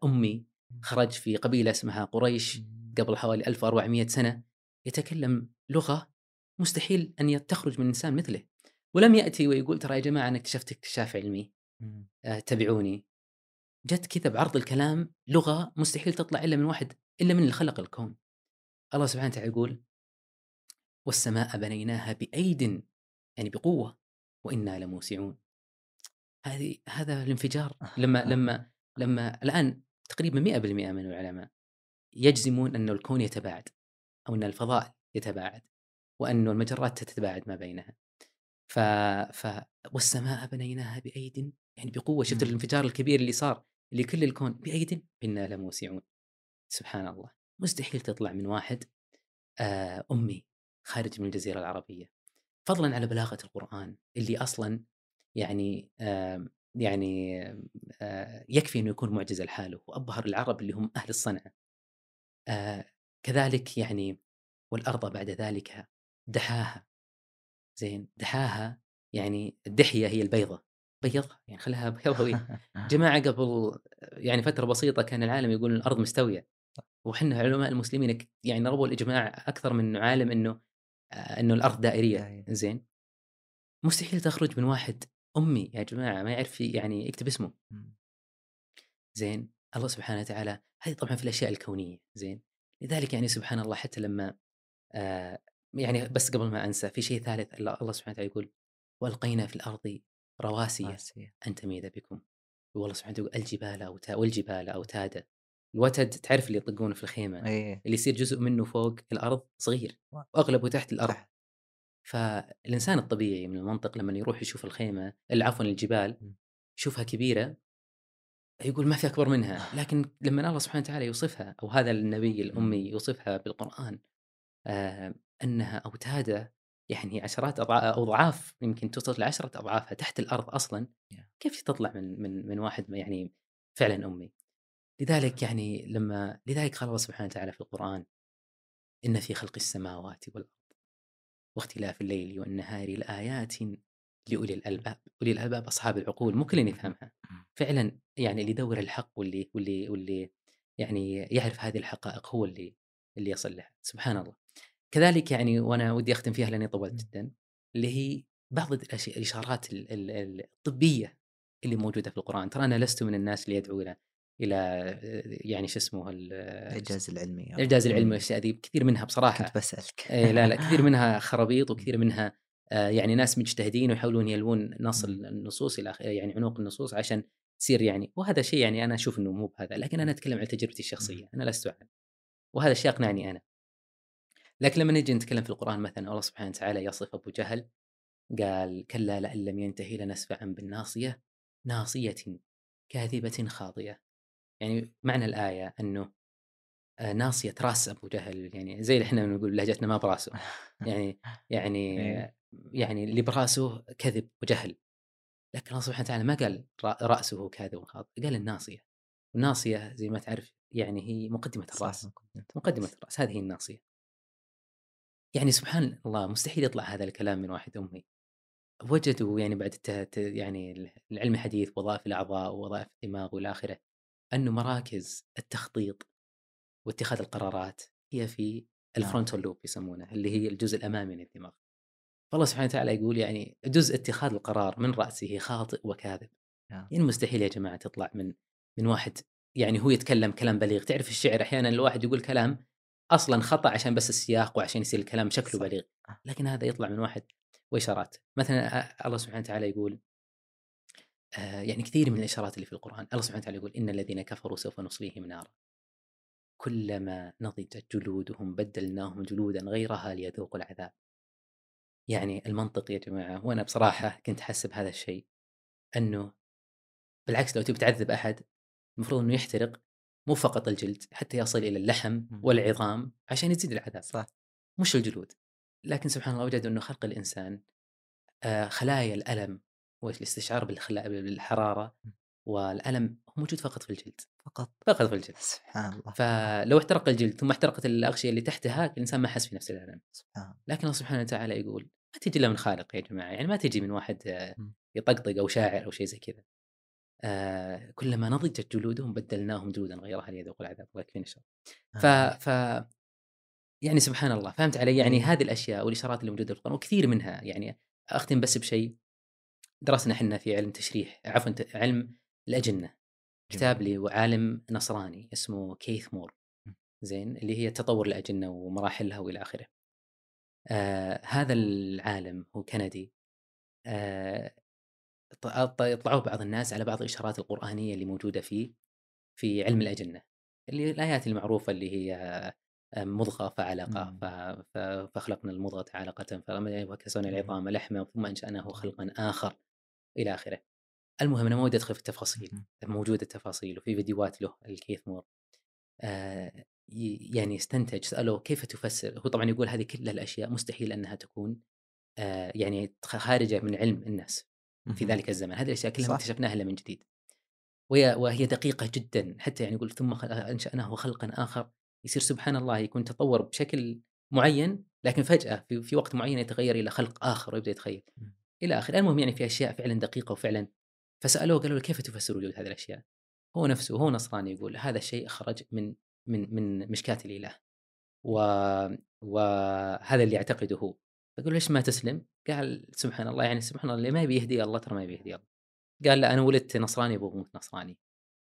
أمي خرج في قبيلة اسمها قريش قبل حوالي 1400 سنة يتكلم لغة مستحيل أن تخرج من إنسان مثله ولم يأتي ويقول ترى يا جماعة أنا اكتشفت اكتشاف علمي. آه، تبعوني جت كذا بعرض الكلام لغة مستحيل تطلع إلا من واحد إلا من اللي خلق الكون. الله سبحانه وتعالى يقول والسماء بنيناها بأيد يعني بقوة وإنا لموسعون. هذه هذا الانفجار لما لما لما الآن تقريبا 100% من العلماء يجزمون أن الكون يتباعد أو أن الفضاء يتباعد وأنه المجرات تتباعد ما بينها. ف... ف... والسماء بنيناها بأيد يعني بقوة. شفت مم. الانفجار الكبير اللي صار اللي كل الكون؟ بأيد إنا لموسعون. سبحان الله. مستحيل تطلع من واحد آه أمي خارج من الجزيرة العربية. فضلا على بلاغة القرآن اللي أصلا يعني آه يعني آه يكفي أنه يكون معجزة لحاله وأبهر العرب اللي هم أهل الصنعة. كذلك يعني والأرض بعد ذلك دحاها. زين دحاها يعني الدحية هي البيضة. بيضها يعني خلها بيضاوية جماعة قبل يعني فترة بسيطة كان العالم يقول الأرض مستوية. وحنا علماء المسلمين يعني رووا الإجماع أكثر من عالم أنه آه، أنه الأرض دائرية. دائرية. زين. مستحيل تخرج من واحد أمي يا جماعة ما يعرف يعني يكتب اسمه. زين. الله سبحانه وتعالى هذه طبعا في الأشياء الكونية. زين. لذلك يعني سبحان الله حتى لما آه يعني بس قبل ما أنسى في شيء ثالث الله سبحانه وتعالى يقول والقينا في الأرض رواسي. أن تميد بكم. والله سبحانه وتعالى يقول الجبال أوتا والجبال أوتادا. الوتد تعرف اللي يطقونه في الخيمة إيه اللي يصير جزء منه فوق الأرض صغير. واغلبه تحت الأرض صح. فالإنسان الطبيعي من المنطق لما يروح يشوف الخيمة عفوا الجبال م. يشوفها كبيرة يقول ما في أكبر منها لكن لما الله سبحانه وتعالى يوصفها أو هذا النبي الأمي يوصفها بالقرآن آه أنها أوتادة يعني عشرات أضع- أضعاف يمكن توصل لعشرة أضعافها تحت الأرض أصلا. كيف تطلع من من من واحد يعني فعلا أمي لذلك يعني لما لذلك قال الله سبحانه وتعالى في القرآن إن في خلق السماوات والأرض واختلاف الليل والنهار لآيات لأولي الألباب أولي الألباب أصحاب العقول مو كل يفهمها. فعلا يعني اللي يدور الحق واللي واللي واللي يعني يعرف هذه الحقائق هو اللي اللي يصل لها. سبحان الله. كذلك يعني وأنا ودي أختم فيها لأني طولت. جدا اللي هي بعض الأشياء الإشارات ال- ال- ال- الطبية اللي موجودة في القرآن. ترى أنا لست من الناس اللي يدعو إلى إلى يعني شو اسمه ال- الإعجاز العلمي الإعجاز العلمي. والاشياء ذي كثير منها بصراحة. كنت بسألك. إيه لا لا كثير منها خرابيط وكثير منها آه، يعني ناس مجتهدين ويحاولون يلوون نص. النصوص إلى يعني عنق النصوص عشان تصير يعني. وهذا شيء يعني أنا أشوف إنه مو بهذا. لكن أنا أتكلم عن تجربتي الشخصية. أنا لست أعلم. وهذا الشيء يقنعني أنا. لكن لما نجي نتكلم في القرآن مثلا الله سبحانه وتعالى يصف أبو جهل قال كلا لئن لم ينتهي لنسفعا بالناصية ناصية كاذبة خاطئة. يعني معنى الآية إنه آه، ناصية راس أبو جهل يعني زي اللي إحنا نقول لهجتنا ما براسه. يعني يعني إيه. يعني اللي براسه كذب وجهل. لكن الله سبحانه وتعالى ما قال رأ- رأسه كاذب وخاطئ قال الناصية. والناصيه زي ما تعرف يعني هي مقدمة الرأس صح مقدمة الرأس هذه هي الناصية. يعني سبحان الله مستحيل يطلع هذا الكلام من واحد أمي. وجدوا يعني بعد يعني العلم الحديث وظائف الأعضاء ووظائف الدماغ وإلى آخره. أنه مراكز التخطيط واتخاذ القرارات هي في الفرونتال لوب يسمونه اللي هي الجزء الأمامي من الدماغ. فالله سبحانه وتعالى يقول يعني جزء اتخاذ القرار من رأسه خاطئ وكاذب. نعم. يعني مستحيل يا جماعة تطلع من من واحد يعني هو يتكلم كلام بليغ، تعرف الشعر أحيانا الواحد يقول كلام أصلا خطأ عشان بس السياق وعشان يصير الكلام شكله. بليغ، آه. لكن هذا يطلع من واحد وإشارات، مثلا الله سبحانه وتعالى يقول يعني كثير من الإشارات اللي في القرآن، الله سبحانه وتعالى يقول إن الذين كفروا سوف نصليهم نارا كلما نضجت جلودهم بدلناهم جلودا غيرها ليذوقوا العذاب. يعني المنطق يا جماعة وأنا بصراحة كنت أحسب هذا الشيء أنه بالعكس لو تبي تعذب أحد المفروض أنه يحترق مو فقط الجلد حتى يصل إلى اللحم. والعظام عشان يزيد العذاب صح مش الجلود لكن سبحان الله وجدوا أنه خلق الإنسان آه، خلايا الألم والاستشعار بالخلا- بالحرارة. والألم هو موجود فقط في الجلد. فقط. فقط في الجلد. سبحان الله. فلو احترق الجلد ثم احترقت الأغشية اللي تحتها الإنسان ما حس في نفس الألم. سبحان الله. لكن الله سبحانه وتعالى يقول ما تجي إلا من خالق يا جماعة. يعني ما تجي من واحد آه،. يطقطق أو شاعر أو شيء زي كذا. آه كلما نضجت جلودهم بدلناهم جلودا غيرها ليذوقوا العذاب. الله يكفينا الشر ف. ف يعني سبحان الله. فهمت علي؟ يعني إيه. هذه الأشياء والإشارات اللي موجودة في القرآن وكثير منها. يعني أختم بس بشيء. درسنا إحنا في علم تشريح عفوا علم الأجنة كتاب لعالم نصراني اسمه كيث مور. زين اللي هي تطور الأجنة ومراحلها وإلى آخره. آه هذا العالم هو كندي آه ط- ط- يطلعوا بعض الناس على بعض الإشارات القرآنية اللي موجودة فيه في علم الأجنة اللي الآيات المعروفة اللي هي مضغة فعلقة مم. ف- ف- فخلقنا المضغة علقة وكسونا مم. العظام لحما ثم أنشأناه خلقا آخر إلى آخره. المهم أنا ما ودي أدخل في التفاصيل مم. موجودة التفاصيل وفي فيديوهات له الكيث مور. آه يعني استنتج سأله كيف تفسر؟ هو طبعا يقول هذه كل الأشياء مستحيل أنها تكون آه يعني خارجة من علم الناس في. ذلك الزمن. هذه الأشياء كلها. اكتشفناها إلا من جديد. وهي, وهي دقيقة جدا حتى يعني يقول ثم أنشأناه خلقا آخر. يصير سبحان الله يكون تطور بشكل معين لكن فجأة في, في وقت معين يتغير إلى خلق آخر ويبدأ يتخيل. مم. إلى آخره. المهم يعني في أشياء فعلا دقيقة وفعلا فسألوه قالوا له كيف تفسر وجود هذه الأشياء؟ هو نفسه هو نصراني يقول هذا الشيء خرج من من من مشكاة الإله. و وهذا اللي يعتقده هو. فقال ليش ما تسلم؟ قال سبحان الله يعني سبحان الله اللي ما يبي يهدي الله ترى ما يبي يهدي الله. قال لا أنا ولدت نصراني ابو أموت نصراني.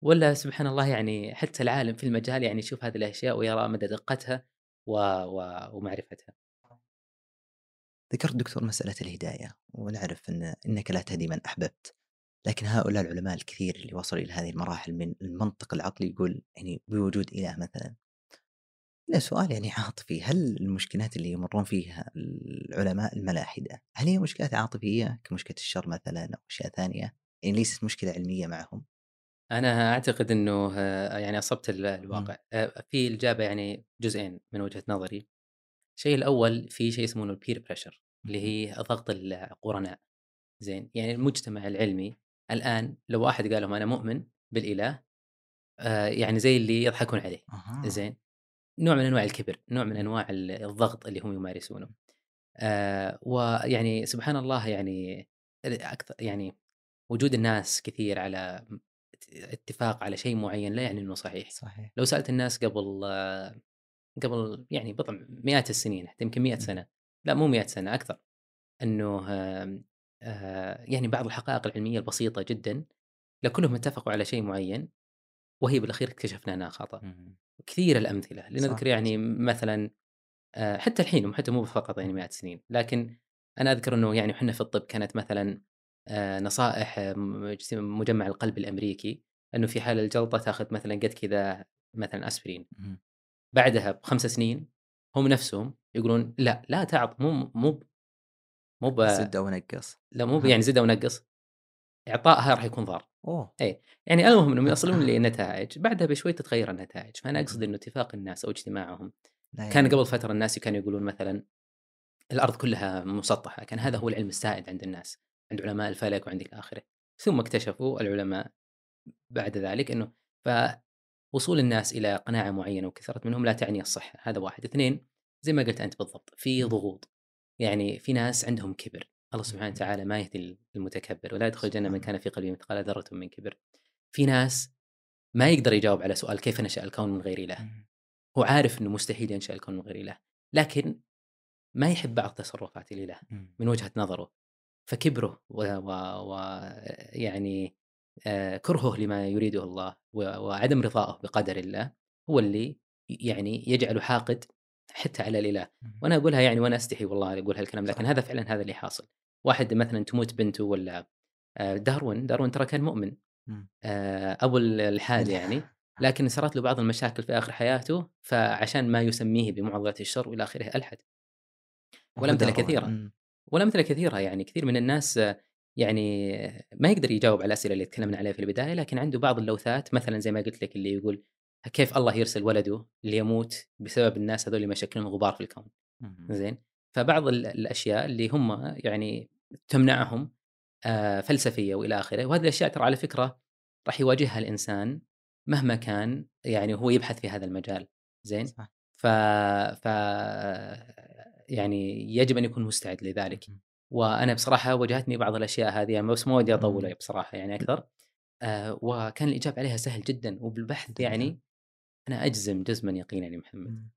ولا سبحان الله يعني حتى العالم في المجال يعني يشوف هذه الأشياء ويرى مدى دقتها و... و... ومعرفتها. ذكرت دكتور مسألة الهداية ونعرف أن إنك لا تهدي من أحببت لكن هؤلاء العلماء الكثير اللي وصلوا إلى هذه المراحل من المنطق العقلي يقول يعني بوجود إله مثلا. لا سؤال يعني عاطفي هل المشكلات اللي يمرون فيها العلماء الملاحدة هل هي مشكلات عاطفية كمشكلة الشر مثلا أو أشياء ثانية؟ يعني ليست مشكلة علمية معهم؟ أنا أعتقد إنه آه، يعني أصبت ال- الواقع. آه، في الإجابة يعني جزئين من وجهة نظري. الشيء الأول في شيء اسمه البير بريشر اللي هي ضغط القرناء. زين يعني المجتمع العلمي الآن لو واحد قال لهم أنا مؤمن بالإله آه، يعني زي اللي يضحكون عليه. زين نوع من أنواع الكبر نوع من أنواع ال- الضغط اللي هم يمارسونه. آه ويعني سبحان الله يعني أكثر يعني وجود الناس كثير على اتفاق على شيء معين لا يعني إنه صحيح. صحيح. لو سألت الناس قبل آه، قبل يعني بضع مئات السنين حتى يمكن 100 مم. سنة لا مو 100 سنة أكثر إنه آه، يعني بعض الحقائق العلمية البسيطة جدا لكلهم اتفقوا على شيء معين وهي بالأخير اكتشفنا أنها خطأ. كثير الأمثلة صح. لنذكر يعني مثلا آه، حتى الحين حتى مو فقط يعني مئات سنين لكن أنا أذكر إنه يعني إحنا في الطب كانت مثلا آه، نصائح مجمع القلب الأمريكي إنه في حال الجلطة تاخذ مثلا قد كذا مثلا أسبرين. بعدها بخمس سنين هم نفسهم يقولون لا لا تعط مو مو مو ب- زد نقص. لا مو يعني زد أو نقص إعطائها راح يكون ضار. أوه. يعني المهم إنهم يصلون لنتائج بعدها بشوي تتغير النتائج. فأنا أقصد. إنه اتفاق الناس أو اجتماعهم. لا كان يعني- قبل فترة الناس كانوا يقولون مثلا الأرض كلها مسطحة كان هذا هو العلم السائد عند الناس عند علماء الفلك وعند آخره. ثم اكتشفوا العلماء بعد ذلك إنه فوصول الناس إلى قناعة معينة وكثره منهم لا تعني الصحة هذا واحد اثنين زي ما قلت أنت بالضبط في. ضغوط يعني في ناس عندهم كبر الله سبحانه. وتعالى ما يهدي المتكبر ولا يدخل الجنة من سبحان كان في قلبه مثقال ذرة من كبر في ناس ما يقدر يجاوب على سؤال كيف نشأ الكون من غير إله. هو عارف إنه مستحيل ينشأ الكون من غير إله لكن ما يحب بعض تصرفات الإله. من وجهة نظره فكبره و, و... و... يعني كرهه لما يريده الله. وعدم رضائه بقدر الله هو اللي يعني يجعله حاقد حتى على الإله. وأنا أقولها يعني وأنا أستحي والله أقول هالكلام لكن. هذا فعلا هذا اللي حاصل واحد مثلا تموت بنته ولا آه، داروين داروين ترى كان مؤمن. آه، أبو الالحاد يعني لكن صارت له بعض المشاكل في آخر حياته فعشان ما يسميه بمعضلة الشر وإلى آخره ألحد والامثله كثيرة. والامثله كثيرة يعني كثير من الناس آه، يعني ما يقدر يجاوب على الأسئلة اللي تكلمنا عليها في البداية لكن عنده بعض اللوثات مثلا زي ما قلت لك اللي يقول كيف الله يرسل ولده ليموت بسبب الناس هذول اللي مشكلين غبار في الكون. زين فبعض ال- الأشياء اللي هم يعني تمنعهم آه، فلسفية وإلى آخره وهذه الأشياء ترى على فكرة راح يواجهها الإنسان مهما كان يعني هو يبحث في هذا المجال زين صح. ف ف يعني يجب أن يكون مستعد لذلك مم. وأنا بصراحة واجهتني بعض الأشياء هذه يعني بس ما ودي اطول مم. بصراحة يعني أكثر آه وكان الاجابه عليها سهل جدا وبالبحث. يعني أنا أجزم جزما يقينا يا محمد مم.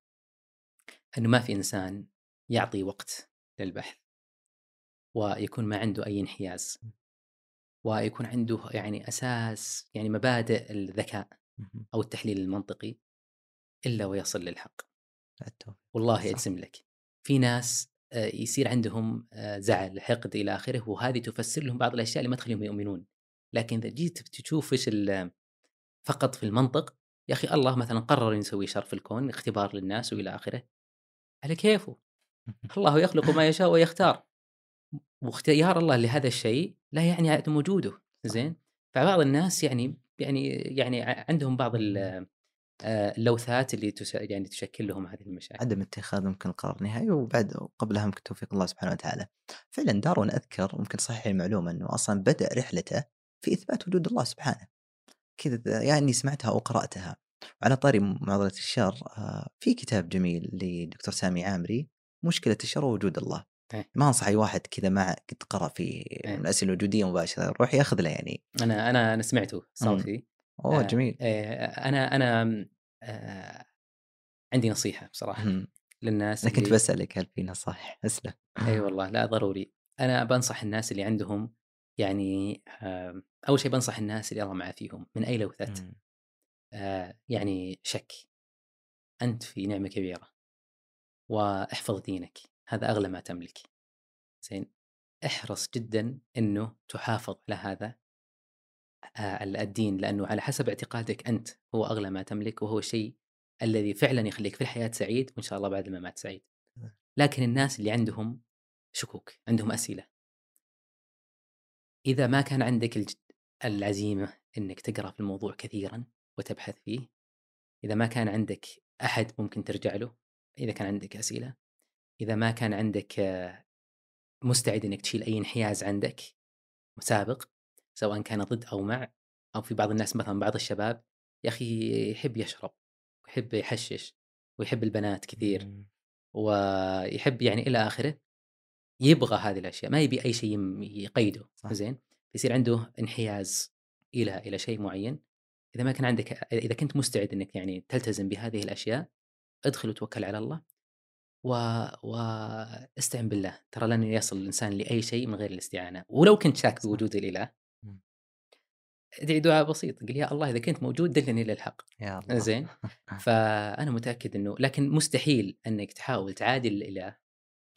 إنه ما في إنسان يعطي وقت للبحث ويكون ما عنده أي انحياز ويكون عنده يعني أساس يعني مبادئ الذكاء. أو التحليل المنطقي إلا ويصل للحق. والله. أجزم لك في ناس آه، يصير عندهم آه، زعل حقد إلى آخره وهذه تفسر لهم بعض الأشياء اللي ما تخليهم يؤمنون. لكن إذا جيت تشوف إيش فقط في المنطق يا أخي الله مثلا قرر يسوي شر في الكون اختبار للناس وإلى آخره على كيفه؟ الله يخلق ما يشاء ويختار. واختيار الله لهذا الشيء لا يعني عدم وجوده زين؟ فبعض الناس يعني يعني يعني عندهم بعض ال- اللوثات اللي تس يعني تشكل لهم هذه المشاكل عدم اتخاذ ممكن قرار نهائي وبعد قبلها ممكن توفيق الله سبحانه وتعالى. فعلا دارون أذكر ممكن صحيح المعلومة إنه أصلا بدأ رحلته في إثبات وجود الله سبحانه. كذا يعني سمعتها أو قراتها. على طاري معضلة الشر آه، في كتاب جميل لدكتور سامي عامري مشكلة الشر ووجود الله. إيه. ما أنصح أي واحد كذا ما قد قرأ في إيه. من الأسئلة الوجودية مباشرة يروح ياخذ له يعني. أنا أنا أنا سمعته صوتي اوه آه، جميل. آه، أنا أنا آه، عندي نصيحة بصراحة مم. للناس أنا كنت اللي- بسألك هل في نصائح؟ اسلم. أي والله لا ضروري أنا بنصح الناس اللي عندهم يعني أول شيء بنصح الناس اللي الله معه فيهم من أي لوثه مم. آه، يعني شك أنت في نعمة كبيرة وأحفظ دينك هذا أغلى ما تملك زين احرص جدا إنه تحافظ على هذا الدين لأنه على حسب اعتقادك أنت هو أغلى ما تملك وهو الشيء الذي فعلا يخليك في الحياة سعيد وإن شاء الله بعد الممات سعيد. لكن الناس اللي عندهم شكوك، عندهم أسئلة. إذا ما كان عندك العزيمة إنك تقرأ في الموضوع كثيرا وتبحث فيه، إذا ما كان عندك أحد ممكن ترجع له، إذا كان عندك أسئلة، إذا ما كان عندك آه، مستعد إنك تشيل أي انحياز عندك سابق سواء كان ضد أو مع أو في بعض الناس مثلا بعض الشباب يا أخي يحب يشرب ويحب يحشش ويحب البنات كثير. ويحب يعني إلى آخره يبغى هذه الأشياء ما يبي أي شيء يقيده صح. زين يصير عنده انحياز إلى إلى شيء معين إذا ما كان عندك إذا كنت مستعد إنك يعني تلتزم بهذه الأشياء ادخل وتوكل على الله و... واستعن بالله ترى لن يصل الإنسان لأي شيء من غير الاستعانة ولو كنت شاك. بوجود الإله. ادعي دعاء بسيط قل يا الله إذا كنت موجود دلني للحق. يا الله. زين فأنا متأكد إنه لكن مستحيل إنك تحاول تعادل الاله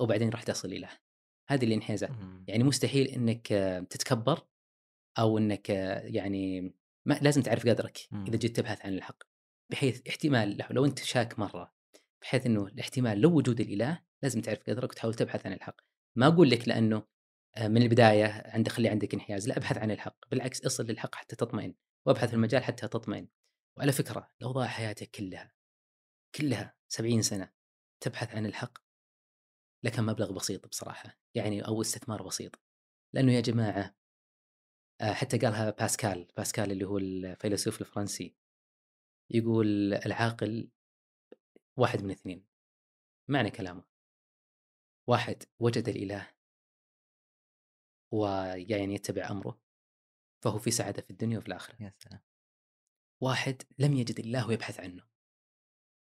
وبعدين راح تصل اله هذه الانحيازات. يعني مستحيل إنك تتكبر أو إنك يعني ما لازم تعرف قدرك. إذا جيت تبحث عن الحق. بحيث احتمال لو- لو أنت شاك مرة بحيث إنه الاحتمال لو وجود الإله لازم تعرف قدرك وتحاول تبحث عن الحق. ما أقول لك لأنه من البداية عند خلي عندك انحياز. لا أبحث عن الحق بالعكس أصل للحق حتى تطمئن وأبحث في المجال حتى تطمئن. وعلى فكرة لو ضاع حياتك كلها كلها سبعين سنة تبحث عن الحق لكن مبلغ بسيط بصراحة يعني أو استثمار بسيط. لأنه يا جماعة آه، حتى قالها باسكال باسكال اللي هو الفيلسوف الفرنسي يقول العاقل واحد من اثنين معنى كلامه. واحد وجد الإله ويعني يتبع أمره فهو في سعادة في الدنيا وفي الآخرة. يا سلام. واحد لم يجد الله ويبحث عنه.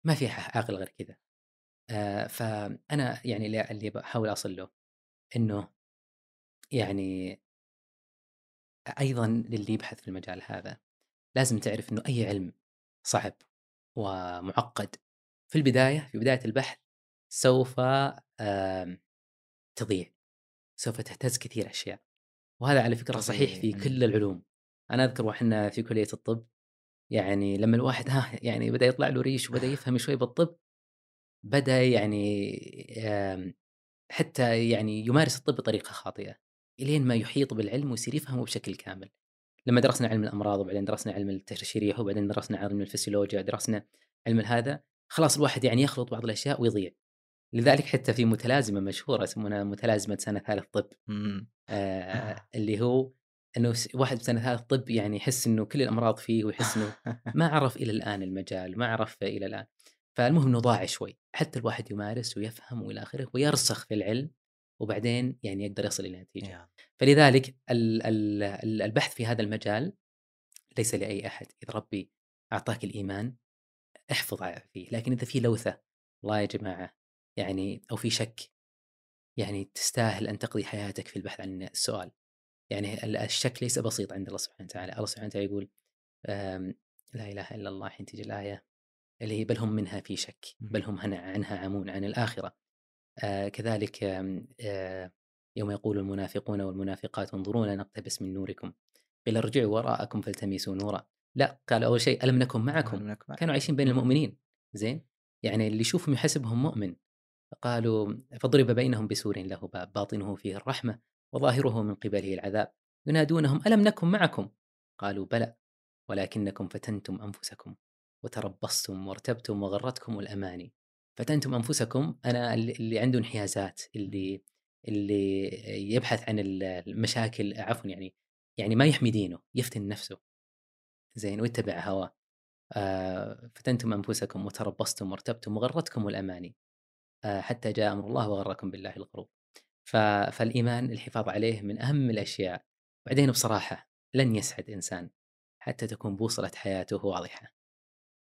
ما في عاقل غير كذا. آه فأنا يعني اللي بحاول أصل له إنه يعني أيضا للي يبحث في المجال هذا لازم تعرف إنه أي علم صعب ومعقد في البداية في بداية البحث سوف تضيع. سوف تهتز كثير أشياء. وهذا على فكرة صحيح في طبيعي. كل العلوم. أنا أذكر وإحنا في كلية الطب يعني لما الواحد ها يعني بدأ يطلع له ريش وبدأ يفهم شوي بالطب بدأ يعني حتى يعني يمارس الطب بطريقة خاطئة إلين ما يحيط بالعلم ويصير يفهمه بشكل كامل. لما درسنا علم الأمراض وبعدين درسنا علم التشريح وبعدين درسنا علم الفسيولوجيا درسنا علم هذا خلاص الواحد يعني يخلط بعض الأشياء ويضيع. لذلك حتى في متلازمة مشهورة يسمونها متلازمة سنة ثالث طب. آه اللي هو إنه واحد بسنة ثالث طب يعني يحس إنه كل الأمراض فيه ويحس إنه ما عرف إلى الآن المجال ما عرف إلى الآن. فالمهم إنه ضاع شوي. حتى الواحد يمارس ويفهم وإلى آخره ويرسخ في العلم وبعدين يعني يقدر يصل إلى نتيجة. فلذلك ال- ال- ال- البحث في هذا المجال ليس لأي أحد. إذا ربي أعطاك الإيمان احفظ فيه. لكن إذا في لوثة والله يا جماعة يعني أو في شك يعني تستاهل أن تقضي حياتك في البحث عن السؤال. يعني ال- الشك ليس بسيط عند الله سبحانه وتعالى. الله سبحانه وتعالى يقول آم، لا إله إلا الله حين تجي الآية اللي هي بل هم منها في شك بل هم عنها عمون عن الآخرة. آه، كذلك آم، آه، يوم يقول المنافقون والمنافقات انظرونا نقتبس من نوركم. قيل ارجعوا وراءكم فالتمسوا نورا. لا قال أول شيء ألم نكن معكم؟ كانوا عايشين بين المؤمنين. زين؟ يعني اللي يشوفهم يحسبهم مؤمن. قالوا فضرب بينهم بسور له باب باطنه فيه الرحمة وظاهره من قبله العذاب. ينادونهم ألم نكن معكم؟ قالوا بلى ولكنكم فتنتم أنفسكم وتربصتم وارتبتم وغرتكم الأماني. فتنتم أنفسكم أنا اللي عنده انحيازات اللي اللي يبحث عن المشاكل عفوا يعني يعني ما يحمي دينه يفتن نفسه. زين ويتبع هواه. آه، فتنتم أنفسكم وتربصتم وارتبتم وغرتكم الأماني. آه، حتى جاء أمر الله وغركم بالله الغرور ف- فالإيمان الحفاظ عليه من أهم الأشياء. بعدين بصراحة لن يسعد إنسان حتى تكون بوصلة حياته واضحة.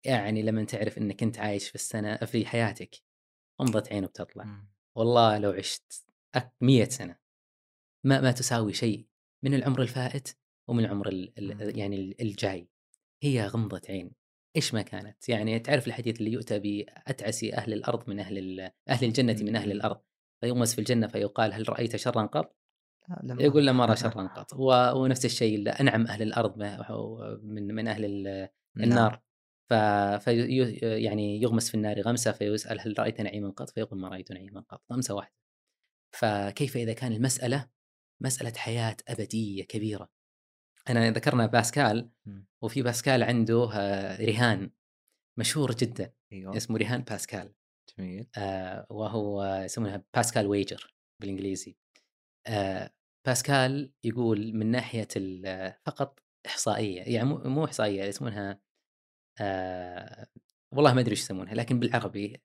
يعني لما تعرف إنك أنت عايش في السنة في حياتك غمضة عين وبتطلع مم. والله لو عشت مية سنة ما ما تساوي شيء من العمر الفائت ومن العمر ال. ال يعني ال- الجاي. هي غمضة عين. إيش ما كانت يعني تعرف الحديث اللي يؤتى بأتعس أهل الأرض من أهل ال- أهل الجنة من أهل مم. الأرض فيغمس في الجنة فيقال هل رأيت شرا قط؟ لا، لم يقول لا أرى. ما رأى شرا قط ونفس الشيء أهل الأرض ما- من من أهل ال- نعم. النار ف في يعني يغمس في النار غمسة فيسأل هل رأيت نعيما قط؟ فيقول ما رأيت نعيما قط، غمسة واحدة. فكيف إذا كان المسألة مسألة حياة أبدية كبيرة. أنا ذكرنا باسكال مم. وفي باسكال عنده رهان مشهور جدا أيوه اسمه رهان باسكال جميل آه، وهو يسمونها باسكال ويجر بالإنجليزي. آه، باسكال يقول من ناحية فقط إحصائية يعني مو مو إحصائية يسمونها آه والله ما أدري إيش يسمونها لكن بالعربي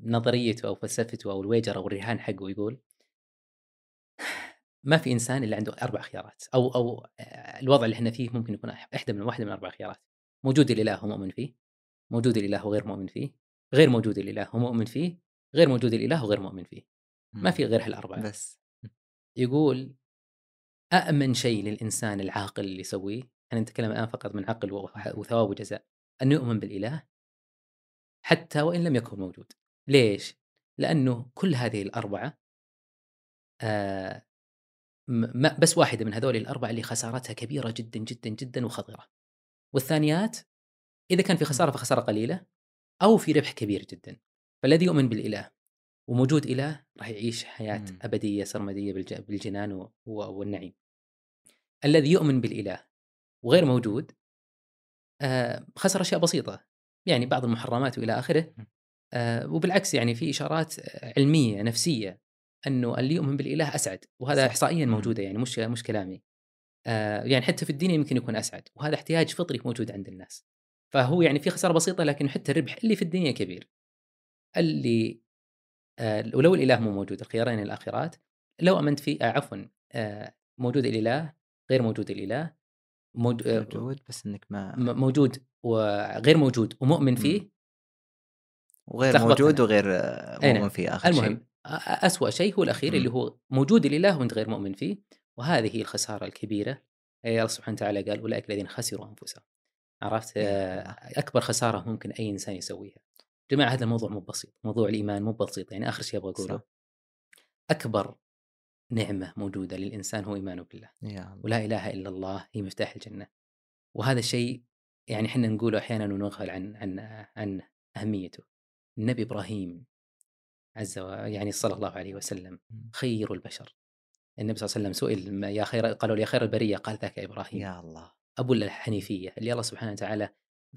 نظريته أو فلسفته أو الويجر أو الرهان حقه يقول ما في إنسان إلا عنده أربع خيارات أو أو آه، الوضع اللي إحنا فيه ممكن يكون إحدى من واحدة من أربع خيارات. موجود الإله هو مؤمن فيه موجود الإله وغير مؤمن فيه غير موجود الإله هو مؤمن فيه غير موجود الإله وغير مؤمن فيه. ما في غير هالأربعة. بس. يقول أأمن شيء للإنسان العاقل اللي يسويه أنا نتكلم الآن فقط من عقل وثواب وجزاء أن يؤمن بالإله حتى وإن لم يكن موجود. ليش؟ لأنه كل هذه الأربعة آه ما بس واحدة من هذول الأربعة اللي خسارتها كبيرة جدا جدا جدا وخطيرة. والثانيات إذا كان في خسارة فخسارة قليلة أو في ربح كبير جدا. فالذي يؤمن بالإله وموجود إله راح يعيش حياة مم. أبدية سرمدية بالج- بالجنان والنعيم. الذي يؤمن بالإله وغير موجود آه، خسر أشياء بسيطة. يعني بعض المحرمات وإلى آخره آه، وبالعكس يعني في إشارات علمية نفسية. أنه اللي يؤمن بالإله أسعد وهذا مم. موجودة يعني مش مش كلامي آه، يعني حتى في الدنيا يمكن يكون أسعد وهذا احتياج فطري موجود عند الناس فهو يعني في خسارة بسيطة لكن حتى الربح اللي في الدنيا كبير اللي آه، ولو الإله مو موجود الخيارين الآخرات لو أمنت في آه، عفوا آه، موجود الإله غير موجود الإله موج- آه، موجود بس إنك ما موجود وغير موجود ومؤمن فيه وغير تلخبطت موجود أنا. وغير آه، مؤمن نعم. في آخر المهم شيء أسوأ شيء هو الأخير مم. اللي هو موجود الإله وأنت غير مؤمن فيه وهذه هي الخسارة الكبيرة. الله سبحانه وتعالى قال أولئك الذين خسروا أنفسهم. عرفت؟ آه،. أكبر خسارة ممكن أي إنسان يسويها. جماعة هذا الموضوع مو بسيط. موضوع الإيمان مو بسيط. يعني آخر شيء أبغى أقوله. أكبر نعمة موجودة للإنسان هو إيمانه بالله. ولا إله إلا الله هي مفتاح الجنة. وهذا الشيء يعني إحنا نقوله أحيانا ونغفل عن عن عن أهميته. النبي إبراهيم عز وجل يعني صلى الله عليه وسلم مم. خير البشر. النبي صلى الله عليه وسلم سئل ما يا خير قالوا يا خير البرية قال ذاك إبراهيم. يا الله. أبو الحنيفية اللي الله سبحانه وتعالى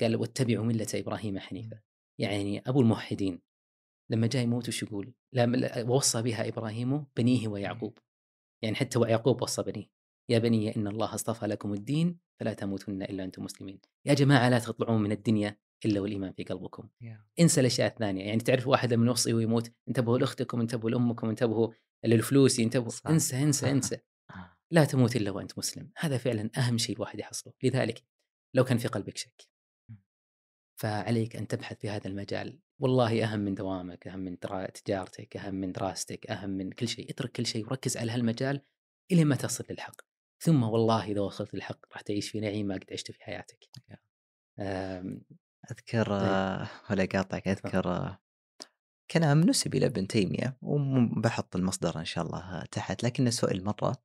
قال واتبعوا ملة إبراهيم حنيفا. يعني أبو الموحدين لما جاء يموت وش يقول؟ ووصى بها إبراهيم بنيه ويعقوب. يعني حتى ويعقوب وصى بنيه. يا بني إن الله اصطفى لكم الدين فلا تموتن إلا أنتم مسلمين. يا جماعة لا تطلعون من الدنيا إلا والإيمان في قلبكم. يا. انسى الأشياء الثانية. يعني تعرف واحد لما يوصي ويموت انتبهوا لأختكم انتبهوا لأمكم انتبهوا للفلوس انتبهوا. صح. انسى انسى انسى. لا تموت إلا وأنت مسلم. هذا فعلا أهم شيء الواحد يحصله. لذلك لو كان في قلبك شك. فعليك أن تبحث في هذا المجال. والله أهم من دوامك أهم من تجارتك أهم من دراستك أهم من كل شيء. اترك كل شيء وركز على هالمجال إلى ما تصل للحق. ثم والله إذا وصلت للحق راح تعيش في نعيم ما قد عشت في حياتك. أم، أذكر طيب. آه، ولا قاطعك أذكر آه، كلام نسب إلى ابن تيميه وبحط المصدر إن شاء الله تحت لكنه سئل مره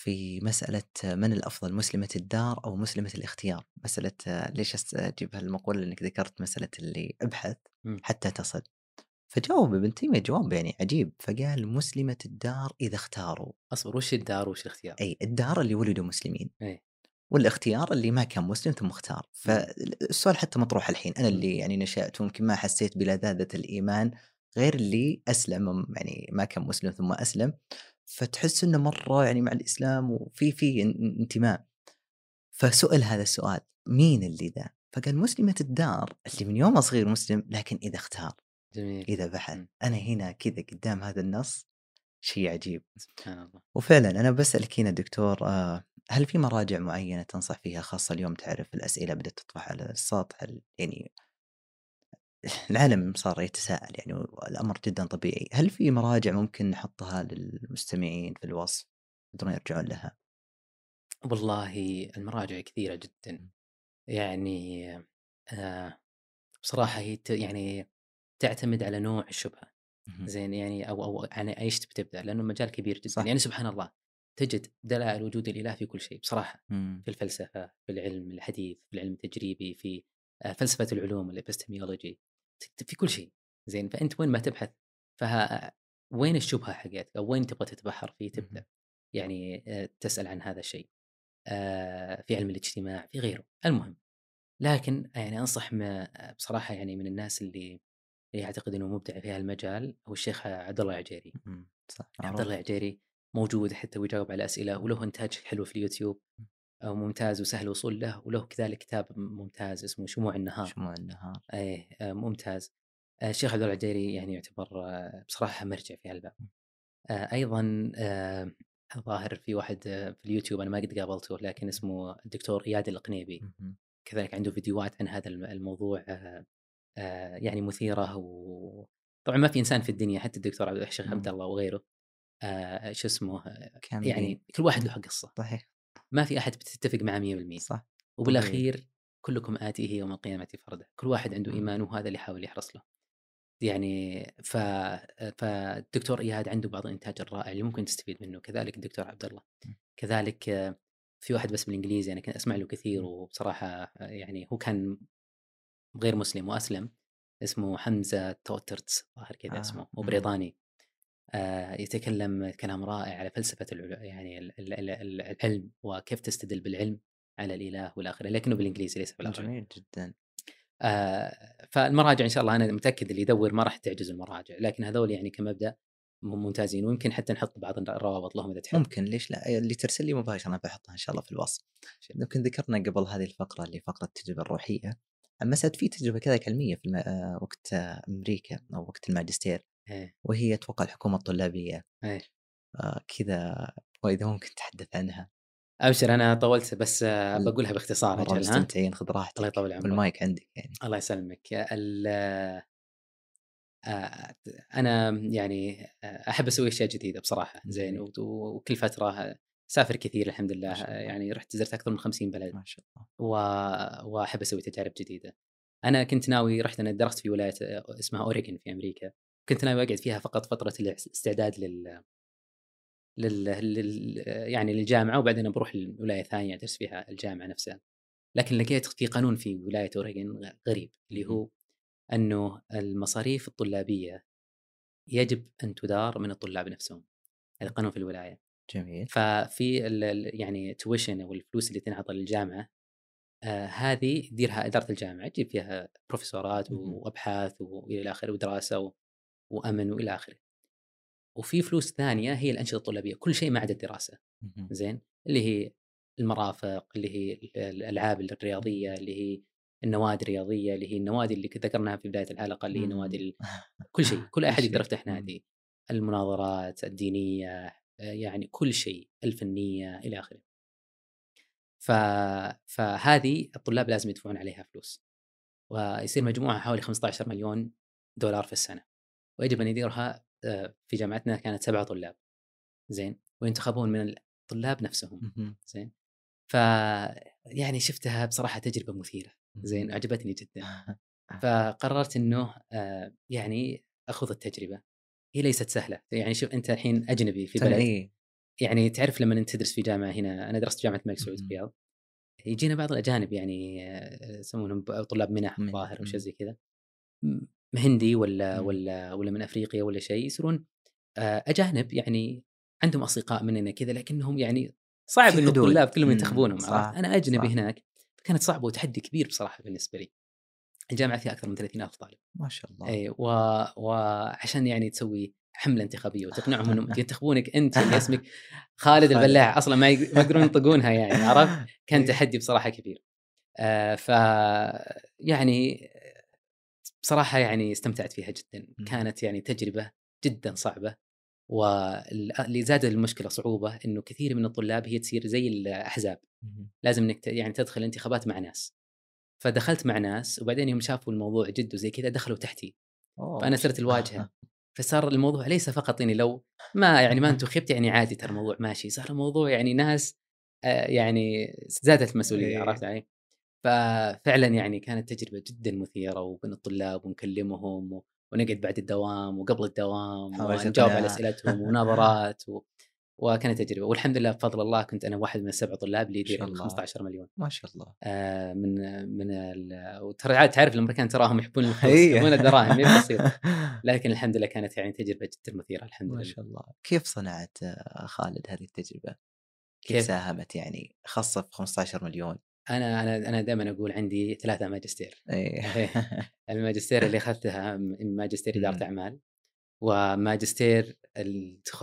في مسألة من الأفضل مسلمة الدار أو مسلمة الاختيار مسألة ليش أس- أجيب هالمقولة لأنك ذكرت مسألة اللي أبحث مم. حتى تصل فجاوب ابن تيمية جواب يعني عجيب فقال مسلمة الدار إذا اختاروا أصبر وش الدار وش الاختيار؟ أي الدار اللي ولدوا مسلمين إيه. والاختيار اللي ما كان مسلم ثم اختار. فالسؤال حتى مطروح الحين. أنا اللي يعني نشأت ويمكن ما حسيت بلذاذة الإيمان غير اللي أسلم يعني ما كان مسلم ثم أسلم. فتحس إنه مرة يعني مع الإسلام وفي في ان- انتماء. فسئل هذا السؤال مين اللي ذا؟ فقال مسلمة الدار اللي من يوم صغير مسلم لكن إذا اختار جميل. إذا بحث. أنا هنا كذا قدام هذا النص شيء عجيب. سبحان الله. وفعلا أنا بسألك هنا دكتور آه، هل في مراجع معينة تنصح فيها خاصة اليوم تعرف الأسئلة بدأت تطرح على السطح ال- يعني العالم صار يتساءل يعني والأمر جدا طبيعي. هل في مراجع ممكن نحطها للمستمعين في الوصف يقدرون يرجعون لها؟ والله المراجع كثيرة جدا. يعني آه بصراحة هي يعني تعتمد على نوع الشبهة. مهم. زين يعني أو أو يعني إيش تبي تبدا لأنه المجال كبير جدا. صح. يعني سبحان الله تجد دلائل وجود الإله في كل شيء بصراحة. مم. في الفلسفة في العلم الحديث في العلم التجريبي في آه، فلسفة العلوم الإبستميولوجي في كل شيء. زين فأنت وين ما تبحث فها وين الشبهة حقتك؟ أو وين تبغى تتبحر فيه تبدأ. يعني آه، تسأل عن هذا الشيء. آه، في علم الاجتماع في غيره. المهم لكن يعني أنصح بصراحة يعني من الناس اللي اللي يعتقد إنه مبدع في هالمجال هو الشيخ عبد الله العجيري. صح عبد معروف. الله العجيري موجود حتى ويجاوب على اسئله وله إنتاج حلو في اليوتيوب ممتاز وسهل الوصول له وله كذلك كتاب ممتاز اسمه شموع النهار. شموع النهار. إيه آه، ممتاز. آه، الشيخ عبد الله العجيري يعني يعتبر آه، بصراحة مرجع في هالباب. أيضا ظاهر في واحد في اليوتيوب أنا ما قد قابلته لكن اسمه الدكتور إياد القنيبي. كذلك عنده فيديوهات عن هذا الم- الموضوع آه، يعني مثيرة و طبعا ما في إنسان في الدنيا حتى الدكتور عبد الشيخ عبد مم. الله وغيره آه، شو اسمه كاملين. يعني كل واحد له قصة صحيح ما في أحد بتتفق معه 100% صح وبالأخير كلكم اتيه يوم القيامة فردا كل واحد عنده مم. إيمان وهذا اللي يحاول يحرص له يعني ف فالدكتور إياد عنده بعض الإنتاج الرائع اللي ممكن تستفيد منه كذلك الدكتور عبد الله. كذلك في واحد بس بالإنجليزي أنا كنت أسمع له كثير. وبصراحة يعني هو كان غير مسلم وأسلم اسمه حمزة توترتس ظاهر كذا آه، اسمه هو مم. بريطاني. آه، يتكلم كلام رائع على فلسفة العل- يعني ال- ال- ال- العلم وكيف تستدل بالعلم على الإله والى اخره لكنه بالإنجليزي ليس بالعربي. جميل جدا. آه، فالمراجع إن شاء الله أنا متأكد اللي يدور ما راح تعجز المراجع لكن هذول يعني كمبدأ ممتازين ويمكن حتى نحط بعض الروابط لهم إذا تحب. ممكن ليش لا؟ اللي ترسل لي مباشرة أنا بحطها إن شاء الله في الوصف. يمكن ذكرنا قبل هذه الفقرة اللي فقرة التجربه الروحية. عن مسألة في تجربة كذلك علمية في الم... آه، وقت آه، أمريكا أو وقت الماجستير إيه، وهي أتوقع الحكومة الطلابية. إيه. آه، كذا وإذا ممكن تحدث عنها. أبشر أنا طولت بس بقولها باختصار ها؟ مستمتعين خذ راحتك الله يطول عمرك. والمايك عندك يعني. الله يسلمك. ال- آه، أنا يعني أحب أسوي أشياء جديدة بصراحة زين وكل فترة سافر كثير الحمد لله. يعني رحت زرت أكثر من 50 بلد ما شاء الله و... وأحب أسوي تجارب جديدة. أنا كنت ناوي رحت أنا درست في ولاية اسمها اوريغون في أمريكا، كنت ناوي أقعد فيها فقط فترة الاستعداد لل لل, لل... يعني للجامعة وبعدين بروح لولاية ثانية أدرس فيها الجامعة نفسها. لكن لقيت في قانون في ولاية اوريغون غريب اللي هو أنه المصاريف الطلابية يجب أن تدار من الطلاب نفسهم. هذا قانون في الولاية. جميل ففي يعني tuition أو الفلوس اللي تنعطى للجامعة آه هذه يديرها إدارة الجامعة تجيب فيها بروفيسورات. وأبحاث والى اخره ودراسة و... وأمن وإلى آخره. وفي فلوس ثانية هي الأنشطة الطلابية كل شيء ما عدا الدراسة. زين اللي هي المرافق اللي هي ال- الألعاب الرياضية اللي هي النوادي الرياضية اللي هي النوادي اللي ذكرناها في بداية الحلقة اللي هي نوادي ال... كل شيء كل أحد. يقدر يفتح. نادي المناظرات الدينية يعني كل شيء الفنية إلى آخره. ف... فهذه الطلاب لازم يدفعون عليها فلوس. ويصير مجموعها حوالي 15 مليون دولار في السنة. ويجب أن يديرها آه، في جامعتنا كانت سبعة طلاب. زين؟ وينتخبون من الطلاب نفسهم. زين؟ ف يعني شفتها بصراحة تجربة مثيرة. زين؟ عجبتني جدا. فقررت إنه آه، يعني اخذ التجربة. هي ليست سهلة يعني شوف أنت الحين أجنبي في بلد إيه يعني تعرف لما أنت تدرس في جامعة هنا أنا درست في جامعة الملك سعود. الرياض يجينا بعض الأجانب يعني آه، يسمونهم طلاب منح الظاهر أو شيء مم. زي كذا هندي ولا مم. ولا ولا من أفريقيا ولا شيء يصيرون آه، أجانب يعني عندهم أصدقاء مننا كذا لكنهم يعني صعب إنه. الطلاب كلهم ينتخبونهم أنا أجنبي صح. هناك فكانت صعبة وتحدي كبير بصراحة بالنسبة لي الجامعة فيها أكثر من 30000 طالب ما شاء الله اي و... وعشان يعني تسوي حملة انتخابية وتقنعهم إنهم ينتخبونك أنت اللي اسمك خالد. البلاع أصلا ما يق- ما يقدرون ينطقونها يعني عرفت؟ كان إيه. تحدي بصراحة كبير. آه ف يعني بصراحة يعني استمتعت فيها جدا، مم. كانت يعني تجربة جدا صعبة واللي زاد المشكلة صعوبة إنه كثير من الطلاب هي تصير زي الأحزاب،. لازم إنك يعني تدخل انتخابات مع ناس. فدخلت مع ناس وبعدين يوم شافوا الموضوع جد وزي كذا دخلوا تحتي أوه، فانا صرت. الواجهة فصار الموضوع ليس فقط إني لو ما يعني ما انتخبت يعني عادي ترى الموضوع ماشي صار الموضوع يعني ناس آه، يعني زادت المسؤولية إيه. عرفت علي؟ ففعلا يعني كانت تجربة جدا مثيرة وبين الطلاب ونكلمهم ونقعد بعد الدوام وقبل الدوام ونجاوب. على أسئلتهم ونظرات و... وكانت تجربة والحمد لله بفضل الله كنت أنا واحد من السبع طلاب اللي ما يدير الله. 15 مليون ما شاء الله آه، من من. وترى تعرف الأمريكان تراهم يحبون الفلوس إيه. يحبون الدراهم ما بسيط لكن الحمد لله كانت يعني تجربة جدا مثيرة الحمد ما لله شاء الله كيف صنعت خالد هذه التجربة؟ كيف, كيف؟ ساهمت يعني خاصة في 15 مليون أنا أنا أنا دائما أقول عندي ثلاثة ماجستير إيه. الماجستير اللي أخذتها ماجستير إدارة. أعمال وماجستير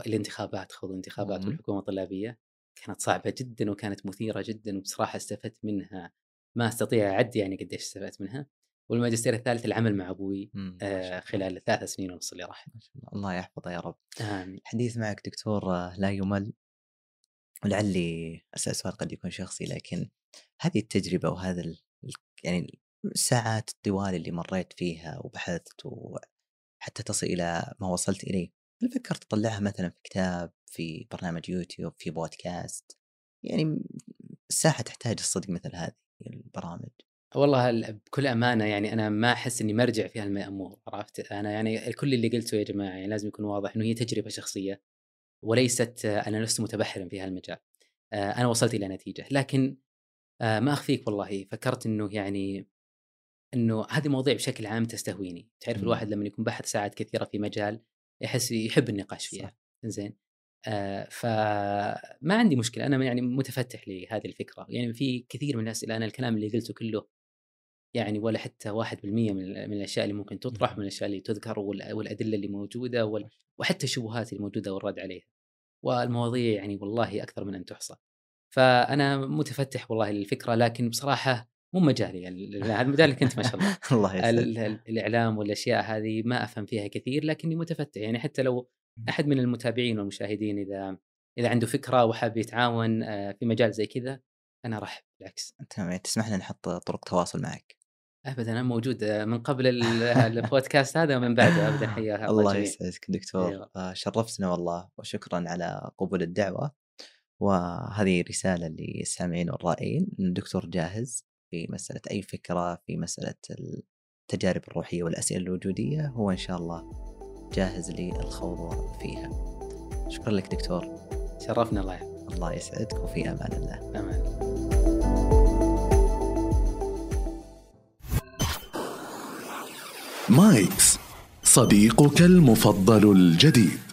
الانتخابات خوض الانتخابات. والحكومة الطلابية كانت صعبة جدا وكانت مثيرة جدا وبصراحة استفدت منها ما أستطيع اعد يعني قديش استفدت منها والماجستير الثالث العمل مع أبوي آه،. خلال الثلاث سنين ونص اللي راحت الله يحفظه يا رب آمين. الحديث معك دكتور آه، لا يمل ولعلي أسأل سؤال قد يكون شخصي لكن هذه التجربة وهذا ال... يعني الساعات الطوال اللي مريت فيها وبحثت وحتى تصل إلى ما وصلت إليه هل فكرت تطلعها مثلا في كتاب في برنامج يوتيوب في بودكاست؟ يعني الساحة تحتاج الصدق مثل هذه البرامج. والله ال- بكل أمانة يعني أنا ما أحس إني مرجع في هالامور عرفت؟ أنا يعني كل اللي قلته يا جماعة يعني لازم يكون واضح إنه هي تجربة شخصية وليست آه، أنا لست متبحرا في هالمجال. آه، أنا وصلت إلى نتيجة. لكن آه، ما أخفيك والله. فكرت إنه يعني إنه هذه المواضيع بشكل عام تستهويني. تعرف. الواحد لما يكون بحث ساعات كثيرة في مجال يحس يحب النقاش فيها. زين آه فما عندي مشكلة. أنا يعني متفتح لهذه الفكرة. يعني في كثير من الاسئله أنا الكلام اللي قلته كله يعني ولا حتى 1% من من الأشياء اللي ممكن تطرح. من الأشياء اللي تذكر وال- والأدلة اللي موجودة وال- وحتى الشبهات اللي موجودة والرد عليها. والمواضيع يعني والله أكثر من أن تحصى. فأنا متفتح والله للفكرة لكن بصراحة مو مجالي يعني هذا المجال اللي كنت ما شاء الله. الله الإعلام والأشياء هذه ما أفهم فيها كثير لكني متفتح. يعني حتى لو أحد من المتابعين والمشاهدين إذا إذا عنده فكرة وحاب يتعاون آه، في مجال زي كذا أنا ارحب بالعكس. تمام. تسمح لنا نحط طرق تواصل معك. ابدا أنا موجود آه، من قبل ال- البودكاست هذا ومن بعده. ابدا حيا الله الجميع. يسعدك دكتور. أيوة. آه، شرفتنا والله وشكرا على قبول الدعوة. وهذه رسالة للسامعين والرائين الدكتور جاهز. في مسألة أي فكرة في مسألة التجارب الروحية والأسئلة الوجودية هو إن شاء الله جاهز للخوض فيها. شكرا لك دكتور. شرفنا الله يحفظك الله يسعدك وفي أمان الله. أمان. مايكس صديقك المفضل الجديد.